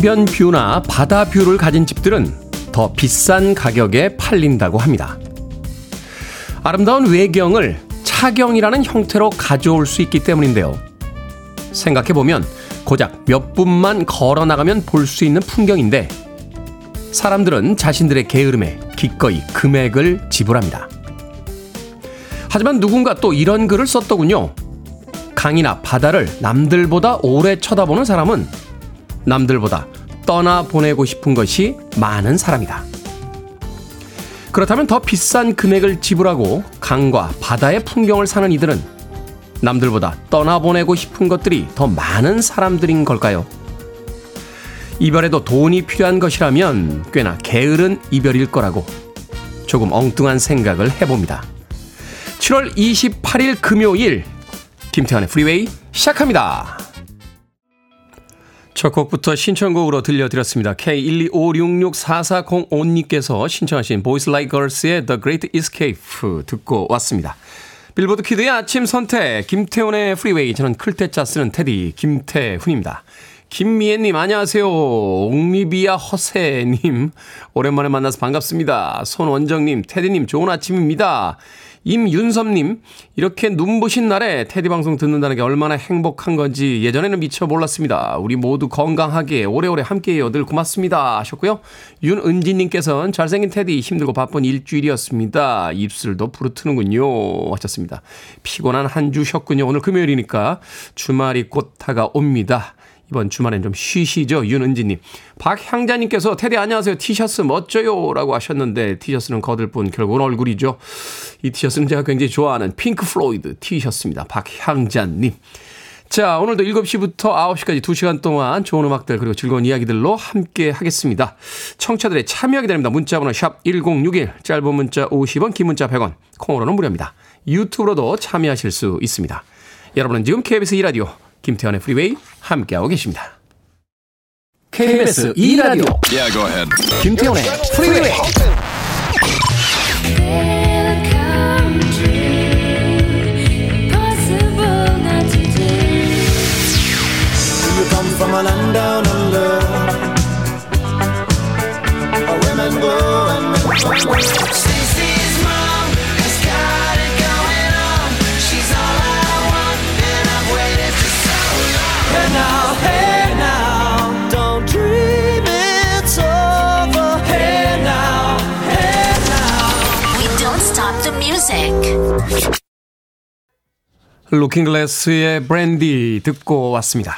강변 뷰나 바다 뷰를 가진 집들은 더 비싼 가격에 팔린다고 합니다. 아름다운 외경을 차경이라는 형태로 가져올 수 있기 때문인데요. 생각해보면 고작 몇 분만 걸어 나가면 볼 수 있는 풍경인데 사람들은 자신들의 게으름에 기꺼이 금액을 지불합니다. 하지만 누군가 또 이런 글을 썼더군요. 강이나 바다를 남들보다 오래 쳐다보는 사람은 남들보다 떠나보내고 싶은 것이 많은 사람이다. 그렇다면 더 비싼 금액을 지불하고 강과 바다의 풍경을 사는 이들은 남들보다 떠나보내고 싶은 것들이 더 많은 사람들인 걸까요? 이별에도 돈이 필요한 것이라면 꽤나 게으른 이별일 거라고 조금 엉뚱한 생각을 해봅니다. 7월 28일 금요일 김태훈의 프리웨이 시작합니다. 첫 곡부터 신청곡으로 들려드렸습니다. K125664405님께서 신청하신 Boys Like Girls의 The Great Escape 듣고 왔습니다. 빌보드 키드의 아침 선택 김태훈의 프리웨이 저는 클 태 자 쓰는 테디 김태훈입니다. 김미애님 안녕하세요. 옥리비아 허세님 오랜만에 만나서 반갑습니다. 손원정님 테디님 좋은 아침입니다. 임윤섭님, 이렇게 눈부신 날에 테디 방송 듣는다는 게 얼마나 행복한 건지 예전에는 미처 몰랐습니다. 우리 모두 건강하게 오래오래 함께해요. 늘 고맙습니다. 하셨고요. 윤은지님께서는 잘생긴 테디 힘들고 바쁜 일주일이었습니다. 입술도 부르트는군요. 하셨습니다. 피곤한 한 주셨군요. 오늘 금요일이니까 주말이 곧 다가옵니다. 이번 주말엔 좀 쉬시죠. 윤은지님. 박향자님께서 테디 안녕하세요. 티셔츠 멋져요. 라고 하셨는데 티셔츠는 거들 뿐 결국은 얼굴이죠. 이 티셔츠는 제가 굉장히 좋아하는 핑크 플로이드 티셔츠입니다. 박향자님. 자, 오늘도 7시부터 9시까지 2시간 동안 좋은 음악들 그리고 즐거운 이야기들로 함께 하겠습니다. 청취자들의 참여 기다립니다. 문자번호 샵 1061, 짧은 문자 50원, 긴 문자 100원, 콩으로는 무료입니다. 유튜브로도 참여하실 수 있습니다. 여러분은 지금 KBS 2라디오 김태현의 프리웨이 함께하고 계십니다. KBS 2라디오 yeah, go ahead. 김태현의 프리웨이 from a land down under Women go and men go 루킹글래스의 브랜디 듣고 왔습니다.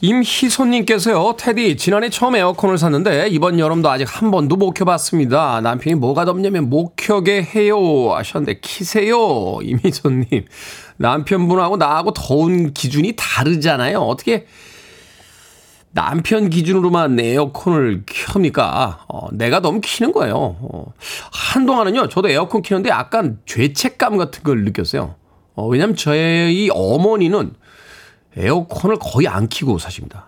임희손님께서요, 테디, 지난해 처음 에어컨을 샀는데, 이번 여름도 아직 한 번도 못 켜봤습니다. 남편이 뭐가 덥냐면 못 켜게 해요. 하셨는데, 키세요. 임희손님. 남편분하고 나하고 더운 기준이 다르잖아요. 어떻게, 남편 기준으로만 에어컨을 켭니까? 어, 내가 너무 키는 거예요. 어, 한동안은요, 저도 에어컨 키는데 약간 죄책감 같은 걸 느꼈어요. 어, 왜냐면 저희 어머니는 에어컨을 거의 안 키고 사십니다.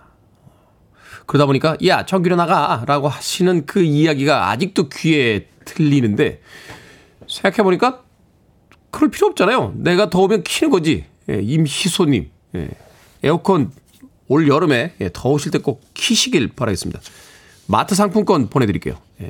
그러다 보니까, 야, 전기료 나가! 라고 하시는 그 이야기가 아직도 귀에 들리는데, 생각해 보니까, 그럴 필요 없잖아요. 내가 더우면 키는 거지. 예, 임희소님. 예, 에어컨 올 여름에 예, 더우실 때 꼭 키시길 바라겠습니다. 마트 상품권 보내드릴게요. 예.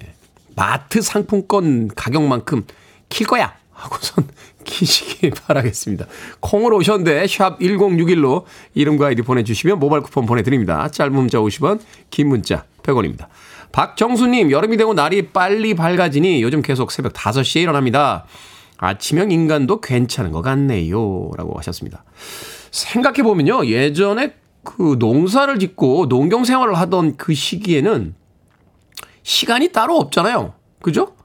마트 상품권 가격만큼 킬 거야! 하고선 키시길 바라겠습니다. 콩으로 오셨는데 샵 1061로 이름과 아이디 보내주시면 모바일 쿠폰 보내드립니다. 짧은 문자 50원, 긴 문자 100원입니다. 박정수님, 여름이 되고 날이 빨리 밝아지니 요즘 계속 새벽 5시에 일어납니다. 아침형 인간도 괜찮은 것 같네요. 라고 하셨습니다. 생각해보면요. 예전에 그 농사를 짓고 농경 생활을 하던 그 시기에는 시간이 따로 없잖아요. 그죠?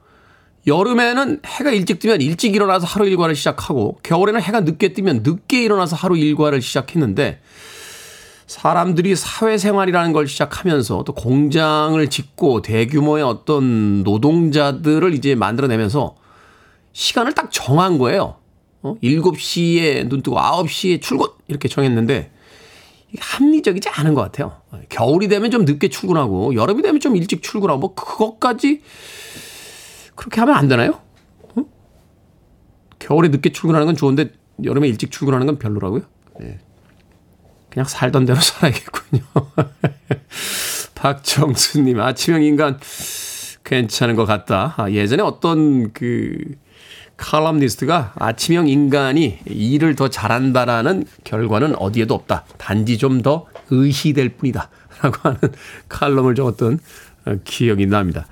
여름에는 해가 일찍 뜨면 일찍 일어나서 하루 일과를 시작하고 겨울에는 해가 늦게 뜨면 늦게 일어나서 하루 일과를 시작했는데 사람들이 사회생활이라는 걸 시작하면서 또 공장을 짓고 대규모의 어떤 노동자들을 이제 만들어내면서 시간을 딱 정한 거예요. 어? 7시에 눈 뜨고 9시에 출근 이렇게 정했는데 합리적이지 않은 것 같아요. 겨울이 되면 좀 늦게 출근하고 여름이 되면 좀 일찍 출근하고 뭐 그것까지 그렇게 하면 안 되나요? 어? 겨울에 늦게 출근하는 건 좋은데 여름에 일찍 출근하는 건 별로라고요? 예. 그냥 살던 대로 살아야겠군요. 박정수님, 아침형 인간 괜찮은 것 같다. 아, 예전에 어떤 그 칼럼니스트가 아침형 인간이 일을 더 잘한다라는 결과는 어디에도 없다. 단지 좀 더 의시될 뿐이다. 라고 하는 칼럼을 적었던 어, 기억이 납니다.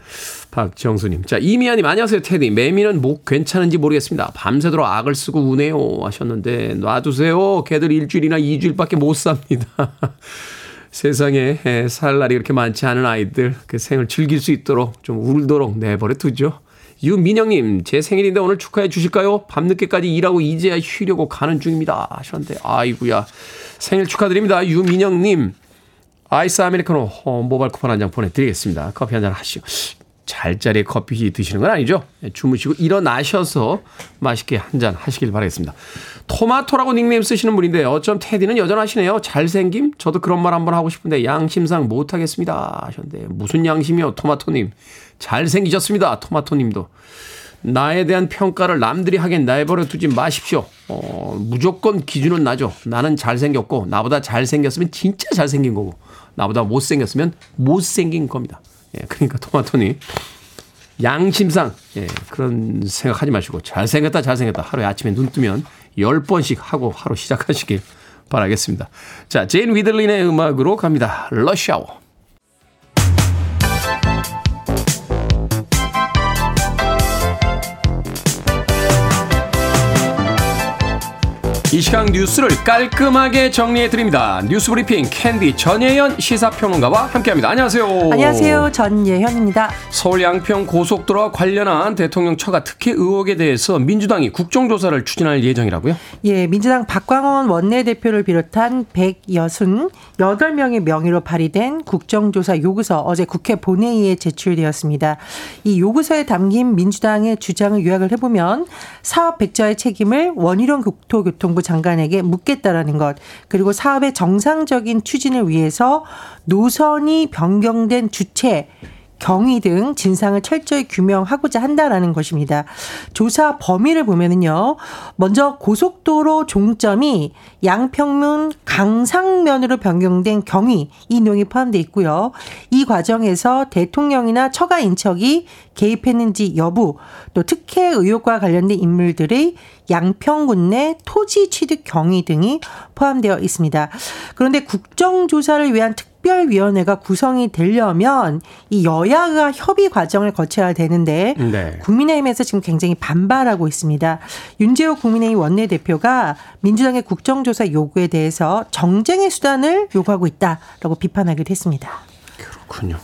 박정수님. 자, 이미아님, 안녕하세요, 테디. 매미는 목 괜찮은지 모르겠습니다. 밤새도록 악을 쓰고 우네요. 하셨는데, 놔두세요. 걔들 일주일이나 이주일밖에 못 삽니다. 세상에 살 날이 그렇게 많지 않은 아이들, 그 생을 즐길 수 있도록 좀 울도록 내버려 두죠. 유민영님, 제 생일인데 오늘 축하해 주실까요? 밤늦게까지 일하고 이제야 쉬려고 가는 중입니다. 하셨는데, 아이구야. 생일 축하드립니다. 유민영님. 아이스 아메리카노 어, 모바일 쿠폰 한 장 보내드리겠습니다. 커피 한 잔 하시고. 잘자리 커피 드시는 건 아니죠? 네, 주무시고 일어나셔서 맛있게 한 잔 하시길 바라겠습니다. 토마토라고 닉네임 쓰시는 분인데 어쩜 테디는 여전하시네요. 잘생김? 저도 그런 말 한번 하고 싶은데 양심상 못하겠습니다. 하셨는데 무슨 양심이요 토마토님. 잘생기셨습니다. 토마토님도. 나에 대한 평가를 남들이 하긴 내버려 두지 마십시오. 어, 무조건 기준은 나죠. 나는 잘생겼고 나보다 잘생겼으면 진짜 잘생긴 거고 나보다 못생겼으면 못생긴 겁니다. 예, 그러니까 토마토니 양심상 예, 그런 생각하지 마시고 잘생겼다 잘생겼다 하루에 아침에 눈 뜨면 10번씩 하고 하루 시작하시길 바라겠습니다. 자, 제인 위들린의 음악으로 갑니다. 러시아워. 이 시간 뉴스를 깔끔하게 정리해 드립니다. 뉴스 브리핑 캔디 전예현 시사평론가와 함께합니다. 안녕하세요. 안녕하세요. 전예현입니다. 서울 양평 고속도로와 관련한 대통령 처가 특혜 의혹에 대해서 민주당이 국정조사를 추진할 예정이라고요? 예, 민주당 박광온 원내대표를 비롯한 168명의 명의로 발의된 국정조사 요구서 어제 국회 본회의에 제출되었습니다. 이 요구서에 담긴 민주당의 주장을 요약을 해보면 사업 백자의 책임을 원희룡 국토교통부 국토부 장관에게 묻겠다라는 것 그리고 사업의 정상적인 추진을 위해서 노선이 변경된 주체 경위 등 진상을 철저히 규명하고자 한다라는 것입니다. 조사 범위를 보면은요. 먼저 고속도로 종점이 양평문 강상면으로 변경된 경위 이 내용이 포함되어 있고요. 이 과정에서 대통령이나 처가 인척이 개입했는지 여부 또 특혜 의혹과 관련된 인물들의 양평군 내 토지 취득 경위 등이 포함되어 있습니다. 그런데 국정조사를 위한 특 특별위원회가 구성이 되려면 이 여야가 협의 과정을 거쳐야 되는데 네. 국민의힘에서 지금 굉장히 반발하고 있습니다. 윤재호 국민의힘 원내대표가 민주당의 국정조사 요구에 대해서 정쟁의 수단을 요구하고 있다라고 비판하기도 했습니다. 그렇군요.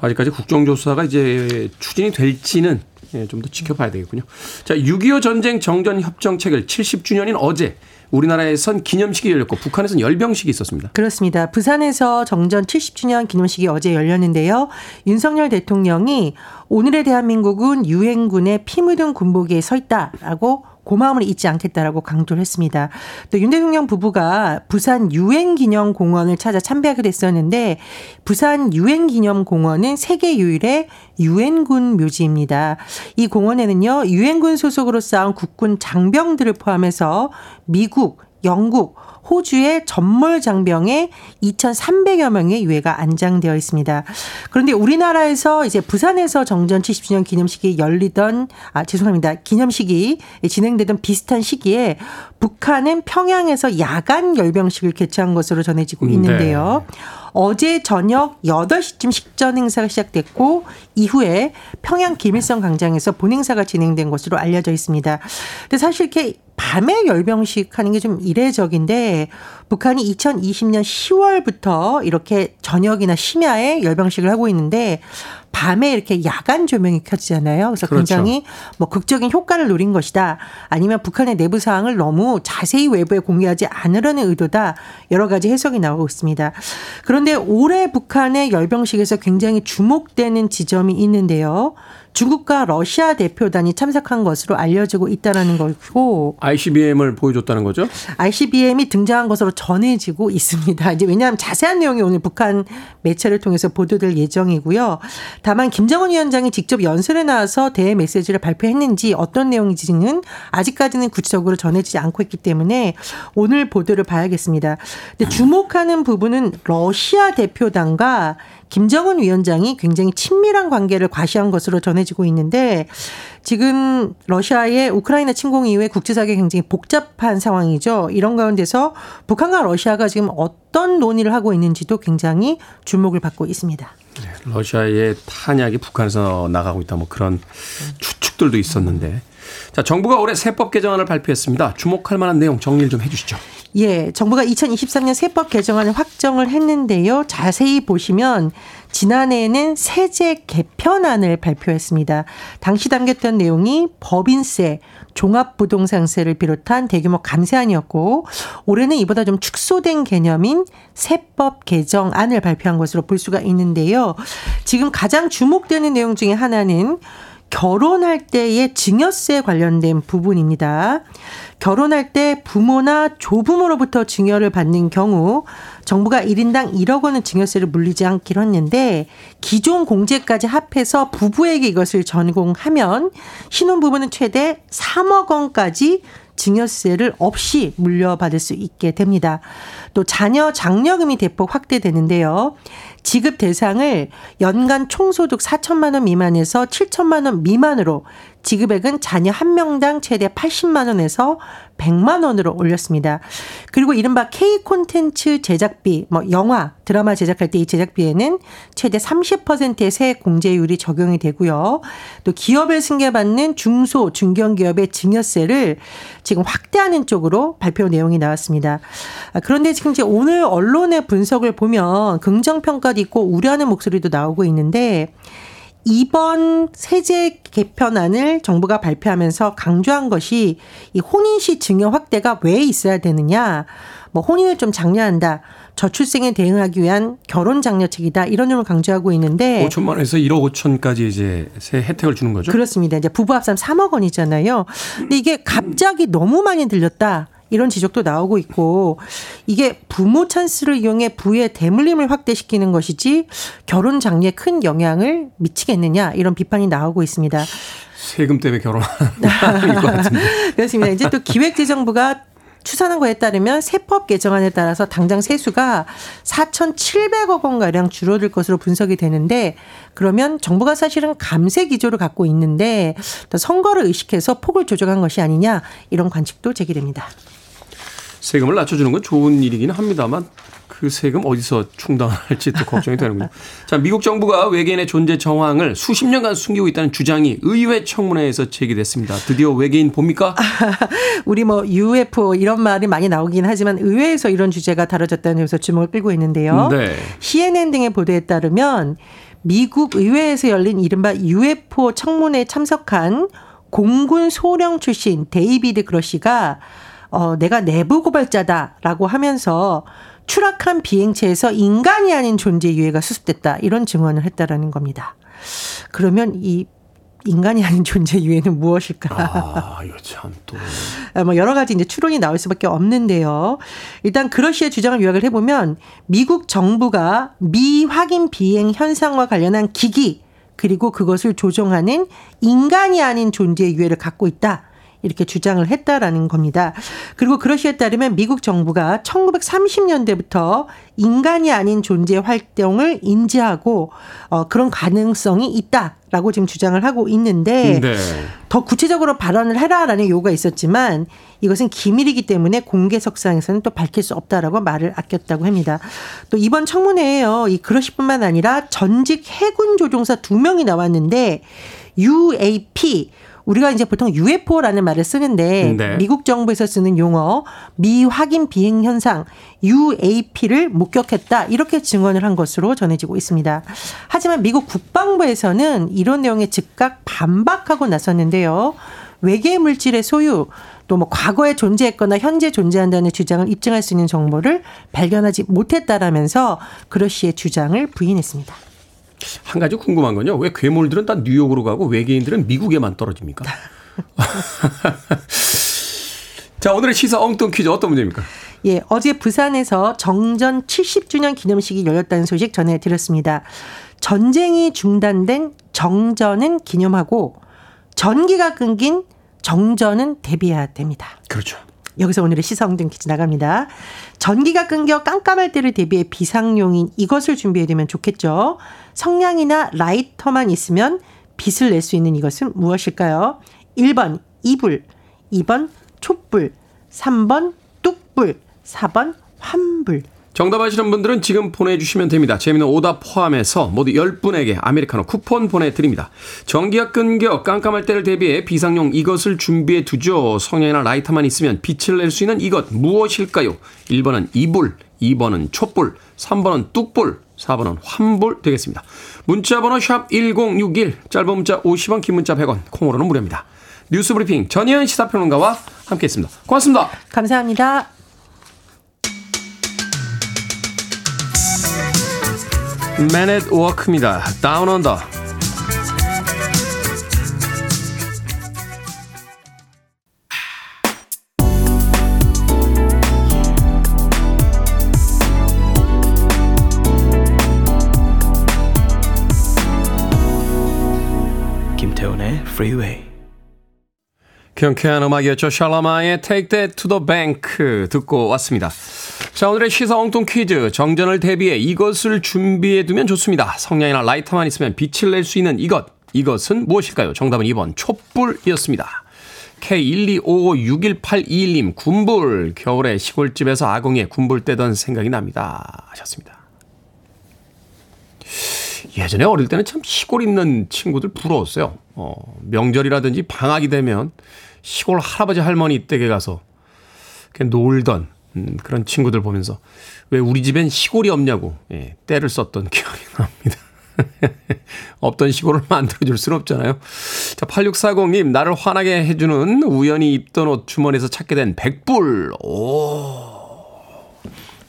아직까지 국정조사가 이제 추진이 될지는 예, 좀 더 지켜봐야 되겠군요. 자, 6.25 전쟁 정전 협정 체결 70주년인 어제 우리나라에선 기념식이 열렸고 북한에선 열병식이 있었습니다. 그렇습니다. 부산에서 정전 70주년 기념식이 어제 열렸는데요. 윤석열 대통령이 오늘의 대한민국은 유엔군의 피 묻은 군복에 서 있다라고 고마움을 잊지 않겠다라고 강조를 했습니다. 또 윤 대통령 부부가 부산 유엔기념공원을 찾아 참배하기도 했었는데 부산 유엔기념공원은 세계 유일의 유엔군 묘지입니다. 이 공원에는요 유엔군 소속으로 쌓은 국군 장병들을 포함해서 미국, 영국, 호주의 전몰 장병에 2,300여 명의 유해가 안장되어 있습니다. 그런데 우리나라에서 이제 부산에서 정전 70주년 기념식이 열리던 아 죄송합니다. 기념식이 진행되던 비슷한 시기에 북한은 평양에서 야간 열병식을 개최한 것으로 전해지고 음, 있는데요. 네. 어제 저녁 8시쯤 식전 행사가 시작됐고 이후에 평양 김일성 광장에서 본행사가 진행된 것으로 알려져 있습니다. 근데 사실 이렇게 밤에 열병식 하는 게 좀 이례적인데 북한이 2020년 10월부터 이렇게 저녁이나 심야에 열병식을 하고 있는데 밤에 이렇게 야간 조명이 켜지잖아요. 그래서 그렇죠. 굉장히 뭐 극적인 효과를 노린 것이다. 아니면 북한의 내부 사항을 너무 자세히 외부에 공개하지 않으려는 의도다. 여러 가지 해석이 나오고 있습니다. 그런데 올해 북한의 열병식에서 굉장히 주목되는 지점이 있는데요. 중국과 러시아 대표단이 참석한 것으로 알려지고 있다라는 거고 ICBM을 보여줬다는 거죠? ICBM이 등장한 것으로 전해지고 있습니다. 이제 왜냐하면 자세한 내용이 오늘 북한 매체를 통해서 보도될 예정이고요. 다만 김정은 위원장이 직접 연설에 나와서 대외 메시지를 발표했는지 어떤 내용인지는 아직까지는 구체적으로 전해지지 않고 있기 때문에 오늘 보도를 봐야겠습니다. 근데 주목하는 부분은 러시아 대표단과 김정은 위원장이 굉장히 친밀한 관계를 과시한 것으로 전해지고 있는데 지금 러시아의 우크라이나 침공 이후에 국제사회가 굉장히 복잡한 상황이죠. 이런 가운데서 북한과 러시아가 지금 어떤 논의를 하고 있는지도 굉장히 주목을 받고 있습니다. 네, 러시아의 탄약이 북한에서 나가고 있다 뭐 그런 추측들도 있었는데 자 정부가 올해 세법 개정안을 발표했습니다. 주목할 만한 내용 정리를 좀 해주시죠. 예, 정부가 2023년 세법 개정안을 확정을 했는데요. 자세히 보시면 지난해에는 세제 개편안을 발표했습니다. 당시 담겼던 내용이 법인세, 종합부동산세를 비롯한 대규모 감세안이었고 올해는 이보다 좀 축소된 개념인 세법 개정안을 발표한 것으로 볼 수가 있는데요. 지금 가장 주목되는 내용 중에 하나는 결혼할 때의 증여세 관련된 부분입니다. 결혼할 때 부모나 조부모로부터 증여를 받는 경우 정부가 1인당 1억 원은 증여세를 물리지 않기로 했는데 기존 공제까지 합해서 부부에게 이것을 전공하면 신혼부부는 최대 3억 원까지 증여세를 없이 물려받을 수 있게 됩니다. 또 자녀 장려금이 대폭 확대되는데요. 지급 대상을 연간 총소득 4천만 원 미만에서 7천만 원 미만으로 지급액은 자녀 한 명당 최대 80만 원에서 100만 원으로 올렸습니다. 그리고 이른바 K 콘텐츠 제작비, 뭐 영화, 드라마 제작할 때 이 제작비에는 최대 30%의 세액 공제율이 적용이 되고요. 또 기업을 승계받는 중소 중견 기업의 증여세를 지금 확대하는 쪽으로 발표 내용이 나왔습니다. 아, 그런데 지금 이제 오늘 언론의 분석을 보면 긍정 평가도 있고 우려하는 목소리도 나오고 있는데 이번 세제 개편안을 정부가 발표하면서 강조한 것이 이 혼인 시 증여 확대가 왜 있어야 되느냐. 뭐 혼인을 좀 장려한다. 저출생에 대응하기 위한 결혼 장려책이다. 이런 점을 강조하고 있는데 5천만 원에서 1억 5천까지 이제 새 혜택을 주는 거죠? 그렇습니다. 이제 부부 합산 3억 원이잖아요. 근데 이게 갑자기 너무 많이 들렸다. 이런 지적도 나오고 있고 이게 부모 찬스를 이용해 부의 대물림을 확대시키는 것이지 결혼 장려에 큰 영향을 미치겠느냐 이런 비판이 나오고 있습니다. 세금 때문에 결혼하는 것 같은데. 그렇습니다. 이제 또 기획재정부가 추산한 거에 따르면 세법 개정안에 따라서 당장 세수가 4,700억 원가량 줄어들 것으로 분석이 되는데 그러면 정부가 사실은 감세 기조를 갖고 있는데 선거를 의식해서 폭을 조정한 것이 아니냐 이런 관측도 제기됩니다. 세금을 낮춰주는 건 좋은 일이기는 합니다만 그 세금 어디서 충당할지 또 걱정이 되는군요. 자, 미국 정부가 외계인의 존재 정황을 수십 년간 숨기고 있다는 주장이 의회 청문회에서 제기됐습니다. 드디어 외계인 봅니까? 우리 뭐 UFO 이런 말이 많이 나오긴 하지만 의회에서 이런 주제가 다뤄졌다는 점에서 주목을 끌고 있는데요. 네. CNN 등의 보도에 따르면 미국 의회에서 열린 이른바 UFO 청문회에 참석한 공군 소령 출신 데이비드 그러시가 어, 내가 내부 고발자다라고 하면서 추락한 비행체에서 인간이 아닌 존재 유해가 수습됐다. 이런 증언을 했다라는 겁니다. 그러면 이 인간이 아닌 존재 유해는 무엇일까? 아, 이거 참 또. 아, 뭐 여러 가지 이제 추론이 나올 수밖에 없는데요. 일단 그러시의 주장을 요약을 해보면 미국 정부가 미확인 비행 현상과 관련한 기기 그리고 그것을 조종하는 인간이 아닌 존재 유해를 갖고 있다. 이렇게 주장을 했다라는 겁니다. 그리고 그러시에 따르면 미국 정부가 1930년대부터 인간이 아닌 존재 활동을 인지하고 어, 그런 가능성이 있다 라고 지금 주장을 하고 있는데 네. 더 구체적으로 발언을 해라라는 요구가 있었지만 이것은 기밀이기 때문에 공개 석상에서는 또 밝힐 수 없다라고 말을 아꼈다고 합니다. 또 이번 청문회에요. 이 그러시뿐만 아니라 전직 해군 조종사 두 명이 나왔는데 UAP 우리가 이제 보통 UFO라는 말을 쓰는데 네. 미국 정부에서 쓰는 용어 미확인 비행 현상 UAP를 목격했다 이렇게 증언을 한 것으로 전해지고 있습니다. 하지만 미국 국방부에서는 이런 내용에 즉각 반박하고 나섰는데요. 외계 물질의 소유 또 뭐 과거에 존재했거나 현재 존재한다는 주장을 입증할 수 있는 정보를 발견하지 못했다라면서 그러시의 주장을 부인했습니다. 한 가지 궁금한 건요. 왜 괴물들은 다 뉴욕으로 가고 외계인들은 미국에만 떨어집니까? 자, 오늘의 시사 엉뚱 퀴즈 어떤 문제입니까? 예, 어제 부산에서 정전 70주년 기념식이 열렸다는 소식 전해드렸습니다. 전쟁이 중단된 정전은 기념하고 전기가 끊긴 정전은 대비해야 됩니다. 그렇죠. 여기서 오늘의 시사엉뚱 퀴즈 나갑니다. 전기가 끊겨 깜깜할 때를 대비해 비상용인 이것을 준비해두면 좋겠죠. 성냥이나 라이터만 있으면 빛을 낼 수 있는 이것은 무엇일까요? 1번 이불, 2번 촛불, 3번 뚝불, 4번 환불. 정답 아시는 분들은 지금 보내주시면 됩니다. 재미는 오답 포함해서 모두 10분에게 아메리카노 쿠폰 보내드립니다. 전기가 끊겨 깜깜할 때를 대비해 비상용 이것을 준비해 두죠. 성냥이나 라이터만 있으면 빛을 낼 수 있는 이것 무엇일까요? 1번은 이불, 2번은 촛불, 3번은 뚝불, 4번은 환불 되겠습니다. 문자번호 샵 1061, 짧은 문자 50원, 긴 문자 100원, 콩으로는 무료입니다. 뉴스브리핑 전희연 시사평론가와 함께했습니다. 고맙습니다. 감사합니다. At Work입니다. Down Under. 김태훈의 Freeway. 경쾌한 음악이었죠. 샬라마의 Take That to the Bank 듣고 왔습니다. 자, 오늘의 시사 엉뚱 퀴즈. 정전을 대비해 이것을 준비해 두면 좋습니다. 성냥이나 라이터만 있으면 빛을 낼 수 있는 이것. 이것은 무엇일까요? 정답은 2번 촛불이었습니다. K1256181님, 군불. 겨울에 시골집에서 아궁이에 군불 떼던 생각이 납니다. 하셨습니다. 예전에 어릴 때는 참 시골 있는 친구들 부러웠어요. 어, 명절이라든지 방학이 되면 시골 할아버지 할머니 댁에 가서 놀던 음, 그런 친구들 보면서 왜 우리 집엔 시골이 없냐고 예, 때를 썼던 기억이 납니다. 없던 시골을 만들어줄 수는 없잖아요. 자, 8640님, 나를 화나게 해주는 우연히 입던 옷 주머니에서 찾게 된 백불. 오.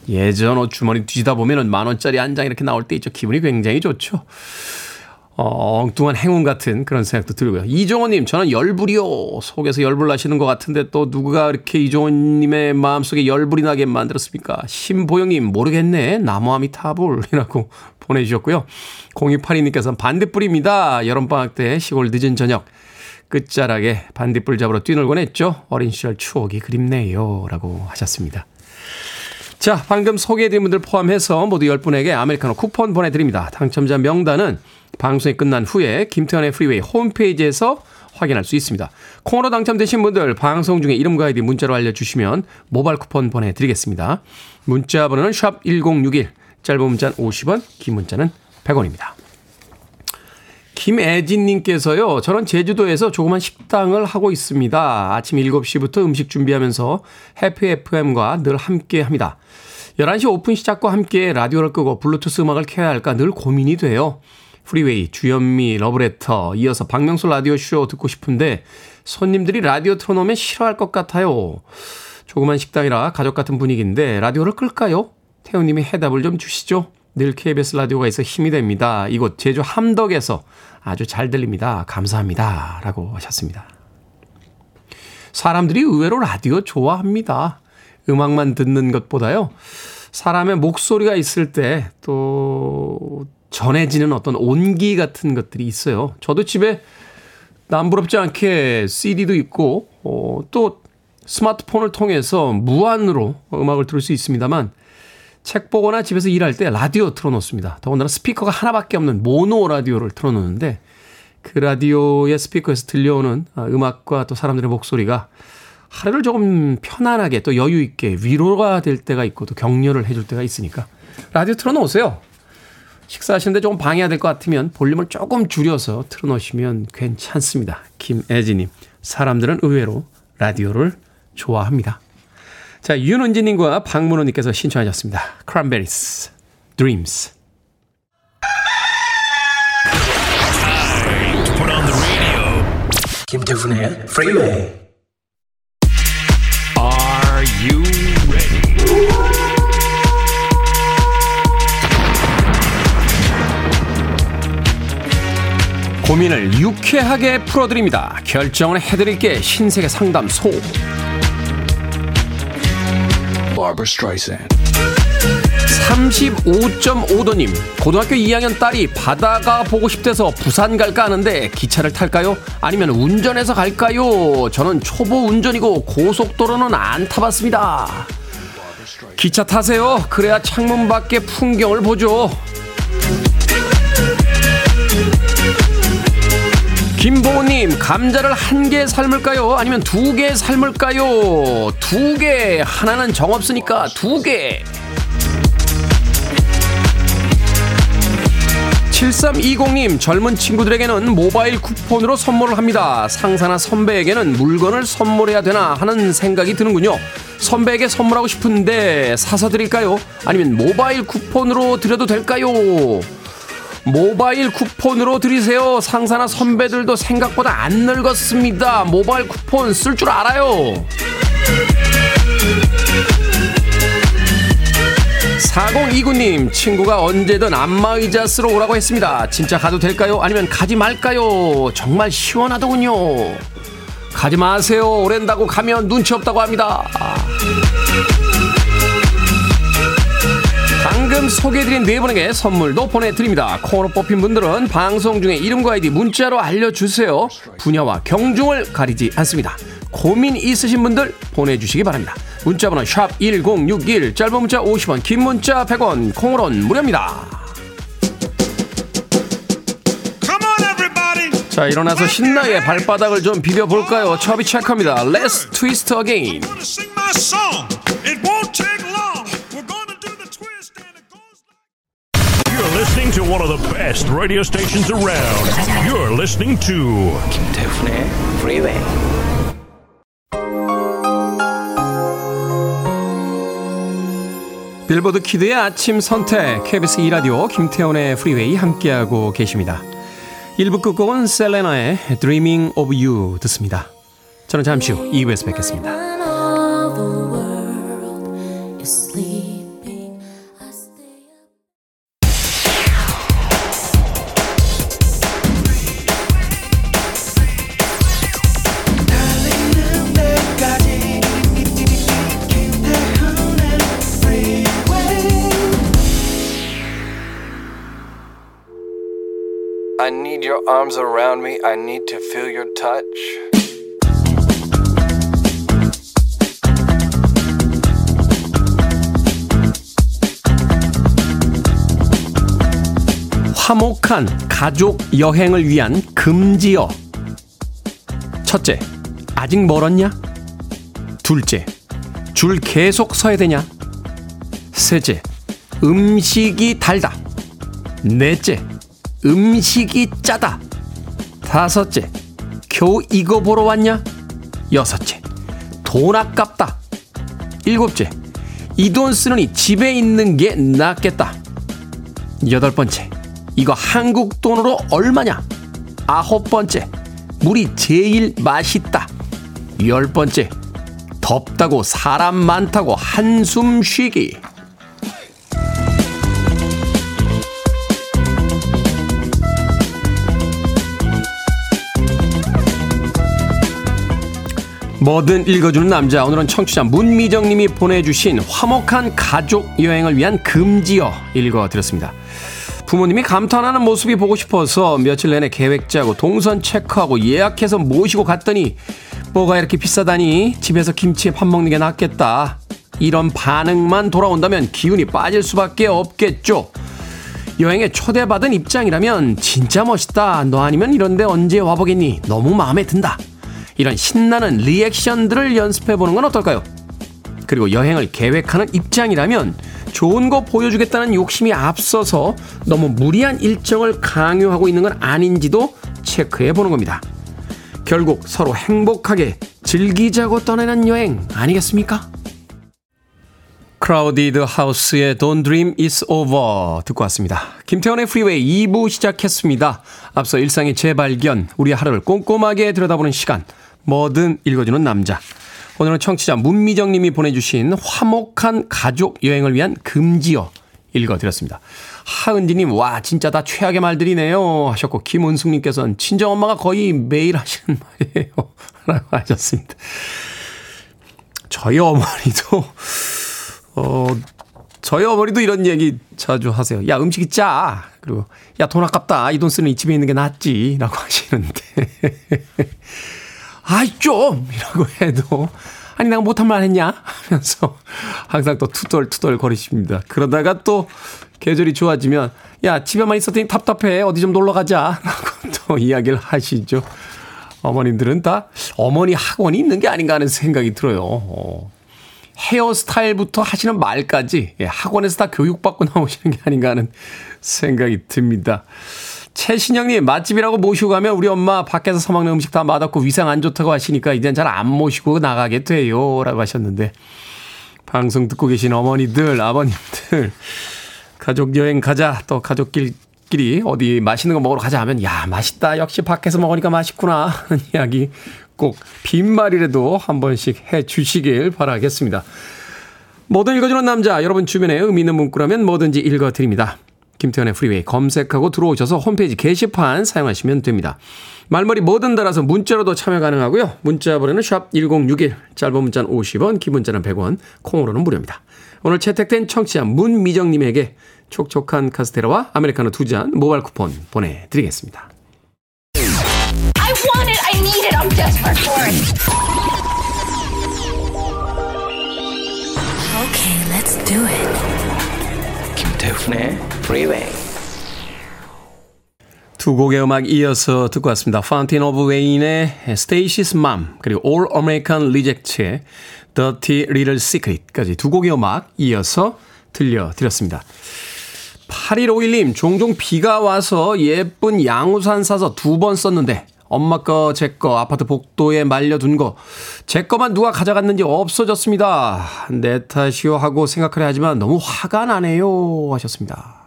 예전 옷 주머니 뒤지다 보면은 만 원짜리 한 장 이렇게 나올 때 있죠. 기분이 굉장히 좋죠. 어, 엉뚱한 행운 같은 그런 생각도 들고요. 이종호님, 저는 열불이요. 속에서 열불 나시는 것 같은데 또 누가 이렇게 이종호님의 마음속에 열불이 나게 만들었습니까? 신보영님, 모르겠네. 나무아미 타불이라고 보내주셨고요. 0282님께서는 반딧불입니다. 여름방학 때 시골 늦은 저녁. 끝자락에 반딧불 잡으러 뛰놀곤 했죠. 어린 시절 추억이 그립네요. 라고 하셨습니다. 자, 방금 소개해드린 분들 포함해서 모두 10분에게 아메리카노 쿠폰 보내드립니다. 당첨자 명단은 방송이 끝난 후에 김태훈의 프리웨이 홈페이지에서 확인할 수 있습니다. 콩으로 당첨되신 분들 방송 중에 이름과 아이디 문자로 알려주시면 모바일 쿠폰 보내드리겠습니다. 문자 번호는 샵 1061, 짧은 문자는 50원, 긴 문자는 100원입니다. 김애진님께서요, 저는 제주도에서 조그만 식당을 하고 있습니다. 아침 7시부터 음식 준비하면서 해피 FM과 늘 함께 합니다. 11시 오픈 시작과 함께 라디오를 끄고 블루투스 음악을 켜야 할까 늘 고민이 돼요. 프리웨이, 주현미, 러브레터, 이어서 박명수 라디오쇼 듣고 싶은데 손님들이 라디오 틀어놓으면 싫어할 것 같아요. 조그만 식당이라 가족 같은 분위기인데 라디오를 끌까요? 태훈님이 해답을 좀 주시죠. 늘 KBS 라디오가 있어 힘이 됩니다. 이곳 제주 함덕에서 아주 잘 들립니다. 감사합니다. 라고 하셨습니다. 사람들이 의외로 라디오 좋아합니다. 음악만 듣는 것보다요. 사람의 목소리가 있을 때 또 전해지는 어떤 온기 같은 것들이 있어요. 저도 집에 남부럽지 않게 CD도 있고, 어, 또 스마트폰을 통해서 무한으로 음악을 들을 수 있습니다만, 책 보거나 집에서 일할 때 라디오 틀어놓습니다. 더군다나 스피커가 하나밖에 없는 모노 라디오를 틀어놓는데, 그 라디오의 스피커에서 들려오는 아, 음악과 또 사람들의 목소리가 하루를 조금 편안하게 또 여유 있게 위로가 될 때가 있고 또 격려를 해줄 때가 있으니까 라디오 틀어놓으세요. 식사하시는데 조금 방해가 될 것 같으면 볼륨을 조금 줄여서 틀어놓으시면 괜찮습니다. 김애진님, 사람들은 의외로 라디오를 좋아합니다. 자, 윤은지님과 박문호님께서 신청하셨습니다. 크랜베리스, Dreams. 김태훈의 ready? 고민을 유쾌하게 풀어드립니다. 결정을 해드릴게 신세계 상담소. Barbara Streisand. 35.5도님, 고등학교 2학년 딸이 바다가 보고 싶대서 부산 갈까 하는데 기차를 탈까요? 아니면 운전해서 갈까요? 저는 초보 운전이고 고속도로는 안 타봤습니다. 기차 타세요. 그래야 창문 밖의 풍경을 보죠. 김보우님, 감자를 한 개 삶을까요? 아니면 두 개 삶을까요? 두 개. 하나는 정 없으니까 두 개. 7320님, 젊은 친구들에게는 모바일 쿠폰으로 선물을 합니다. 상사나 선배에게는 물건을 선물해야 되나 하는 생각이 드는군요. 선배에게 선물하고 싶은데 사서 드릴까요? 아니면 모바일 쿠폰으로 드려도 될까요? 모바일 쿠폰으로 드리세요. 상사나 선배들도 생각보다 안 늙었습니다. 모바일 쿠폰 쓸 줄 알아요. 4029님, 친구가 언제든 안마의자 쓰러 오라고 했습니다. 진짜 가도 될까요? 아니면 가지 말까요? 정말 시원하더군요. 가지 마세요. 오랜다고 가면 눈치 없다고 합니다. 방금 소개해드린 네 분에게 선물도 보내드립니다. 코너 뽑힌 분들은 방송 중에 이름과 아이디 문자로 알려주세요. 분야와 경중을 가리지 않습니다. 고민 있으신 분들 보내주시기 바랍니다. 문자번호 1061, 짧은 문자 50원, 긴 문자 100원, 콩으로는 무료입니다. 자 일어나서 신나게 발바닥을 좀 비벼볼까요? 처비 체커입니다. Let's twist again. listening to one of the best radio stations around. You're listening to 김태훈의 Freeway. 빌보드 키드의 아침 선택 KBS 2라디오 김태훈의 프리웨이 함께하고 계십니다. 1부 끝곡은 셀레나의 Dreaming of You 듣습니다. 저는 잠시 후 2부에서 뵙겠습니다. Your arms around me. I need to feel your touch. 화목한 가족 여행을 위한 금지어. 첫째, 아직 멀었냐? 둘째, 줄 계속 서야 되냐? 셋째, 음식이 달다. 넷째, 음식이 짜다. 다섯째, 겨우 이거 보러 왔냐? 여섯째, 돈 아깝다. 일곱째, 이 돈 쓰느니 집에 있는 게 낫겠다. 여덟 번째, 이거 한국 돈으로 얼마냐? 아홉 번째, 물이 제일 맛있다. 열 번째, 덥다고 사람 많다고 한숨 쉬기. 뭐든 읽어주는 남자. 오늘은 청취자 문미정님이 보내주신 화목한 가족 여행을 위한 금지어 읽어드렸습니다. 부모님이 감탄하는 모습이 보고 싶어서 며칠 내내 계획 짜고 동선 체크하고 예약해서 모시고 갔더니 뭐가 이렇게 비싸다니 집에서 김치에 밥 먹는 게 낫겠다. 이런 반응만 돌아온다면 기운이 빠질 수밖에 없겠죠. 여행에 초대받은 입장이라면 진짜 멋있다. 너 아니면 이런데 언제 와보겠니? 너무 마음에 든다. 이런 신나는 리액션들을 연습해 보는 건 어떨까요? 그리고 여행을 계획하는 입장이라면 좋은 거 보여주겠다는 욕심이 앞서서 너무 무리한 일정을 강요하고 있는 건 아닌지도 체크해 보는 겁니다. 결국 서로 행복하게 즐기자고 떠나는 여행 아니겠습니까? 크라우디드 하우스의 Don't Dream It's Over 듣고 왔습니다. 김태훈의 프리웨이 2부 시작했습니다. 앞서 일상의 재발견, 우리 하루를 꼼꼼하게 들여다보는 시간, 뭐든 읽어주는 남자. 오늘은 청취자 문미정 님이 보내주신 화목한 가족 여행을 위한 금지어 읽어드렸습니다. 하은지님, 와, 진짜 다 최악의 말들이네요. 하셨고, 김은숙님께서는 친정엄마가 거의 매일 하시는 말이에요. 라고 하셨습니다. 저희 어머니도, 어, 저희 어머니도 이런 얘기 자주 하세요. 야, 음식이 짜. 그리고, 야, 돈 아깝다. 이 돈 쓰는 이 집에 있는 게 낫지. 라고 하시는데. 아이, 좀! 이라고 해도, 아니, 내가 못한 말 했냐? 하면서 항상 또 투덜투덜 거리십니다. 그러다가 또 계절이 좋아지면, 야, 집에만 있었더니 답답해. 어디 좀 놀러 가자. 라고 또 이야기를 하시죠. 어머님들은 다 어머니 학원이 있는 게 아닌가 하는 생각이 들어요. 어. 헤어스타일부터 하시는 말까지 예, 학원에서 다 교육받고 나오시는 게 아닌가 하는 생각이 듭니다. 최신영님 맛집이라고 모시고 가면 우리 엄마 밖에서 사먹는 음식 다 맛없고 위생 안 좋다고 하시니까 이젠 잘 안 모시고 나가게 돼요 라고 하셨는데 방송 듣고 계신 어머니들 아버님들 가족 여행 가자 또 가족끼리 어디 맛있는 거 먹으러 가자 하면 야 맛있다 역시 밖에서 먹으니까 맛있구나 하는 이야기 꼭 빈말이라도 한 번씩 해 주시길 바라겠습니다. 뭐든 읽어주는 남자, 여러분 주변에 의미 있는 문구라면 뭐든지 읽어드립니다. 김태훈의 프리웨이 검색하고 들어오셔서 홈페이지 게시판 사용하시면 됩니다. 말머리 뭐든 달아서 문자로도 참여 가능하고요. 문자 번호는 샵 1061, 짧은 문자는 50원, 긴 문자는 100원, 콩으로는 무료입니다. 오늘 채택된 청취자 문미정님에게 촉촉한 카스테라와 아메리카노 두 잔 모바일 쿠폰 보내드리겠습니다. Okay, let's do it. 김태훈의 Freeway. 두 곡의 음악 이어서 듣고 왔습니다. Fountain of Wayne의 Stacy's Mom 그리고 All American Reject의 Dirty Little Secret까지 두 곡의 음악 이어서 들려드렸습니다. 8151님, 종종 비가 와서 예쁜 양우산 사서 두 번 썼는데 엄마 거, 제 거, 아파트 복도에 말려둔 거, 제 거만 누가 가져갔는지 없어졌습니다. 내 탓이요 하고 생각하려 하지만 너무 화가 나네요. 하셨습니다.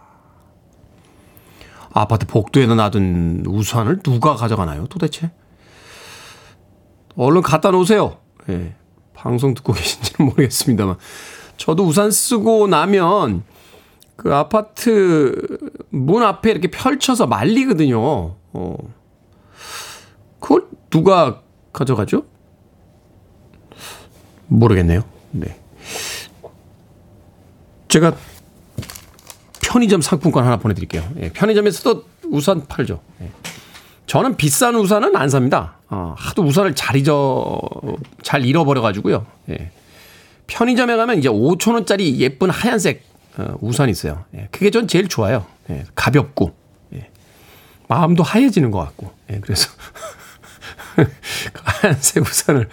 아파트 복도에다 놔둔 우산을 누가 가져가나요, 도대체? 얼른 갖다 놓으세요. 예. 방송 듣고 계신지는 모르겠습니다만. 저도 우산 쓰고 나면 그 아파트 문 앞에 이렇게 펼쳐서 말리거든요. 어. 그걸 누가 가져가죠? 모르겠네요. 네. 제가 편의점 상품권 하나 보내드릴게요. 예, 편의점에서도 우산 팔죠. 예. 저는 비싼 우산은 안 삽니다. 어, 하도 우산을 잘 잊어, 잘 잃어버려가지고요. 예. 편의점에 가면 이제 5천원짜리 예쁜 하얀색 어, 우산 있어요. 예, 그게 전 제일 좋아요. 예, 가볍고, 예. 마음도 하얘지는 것 같고. 예, 그래서 하얀색 우산을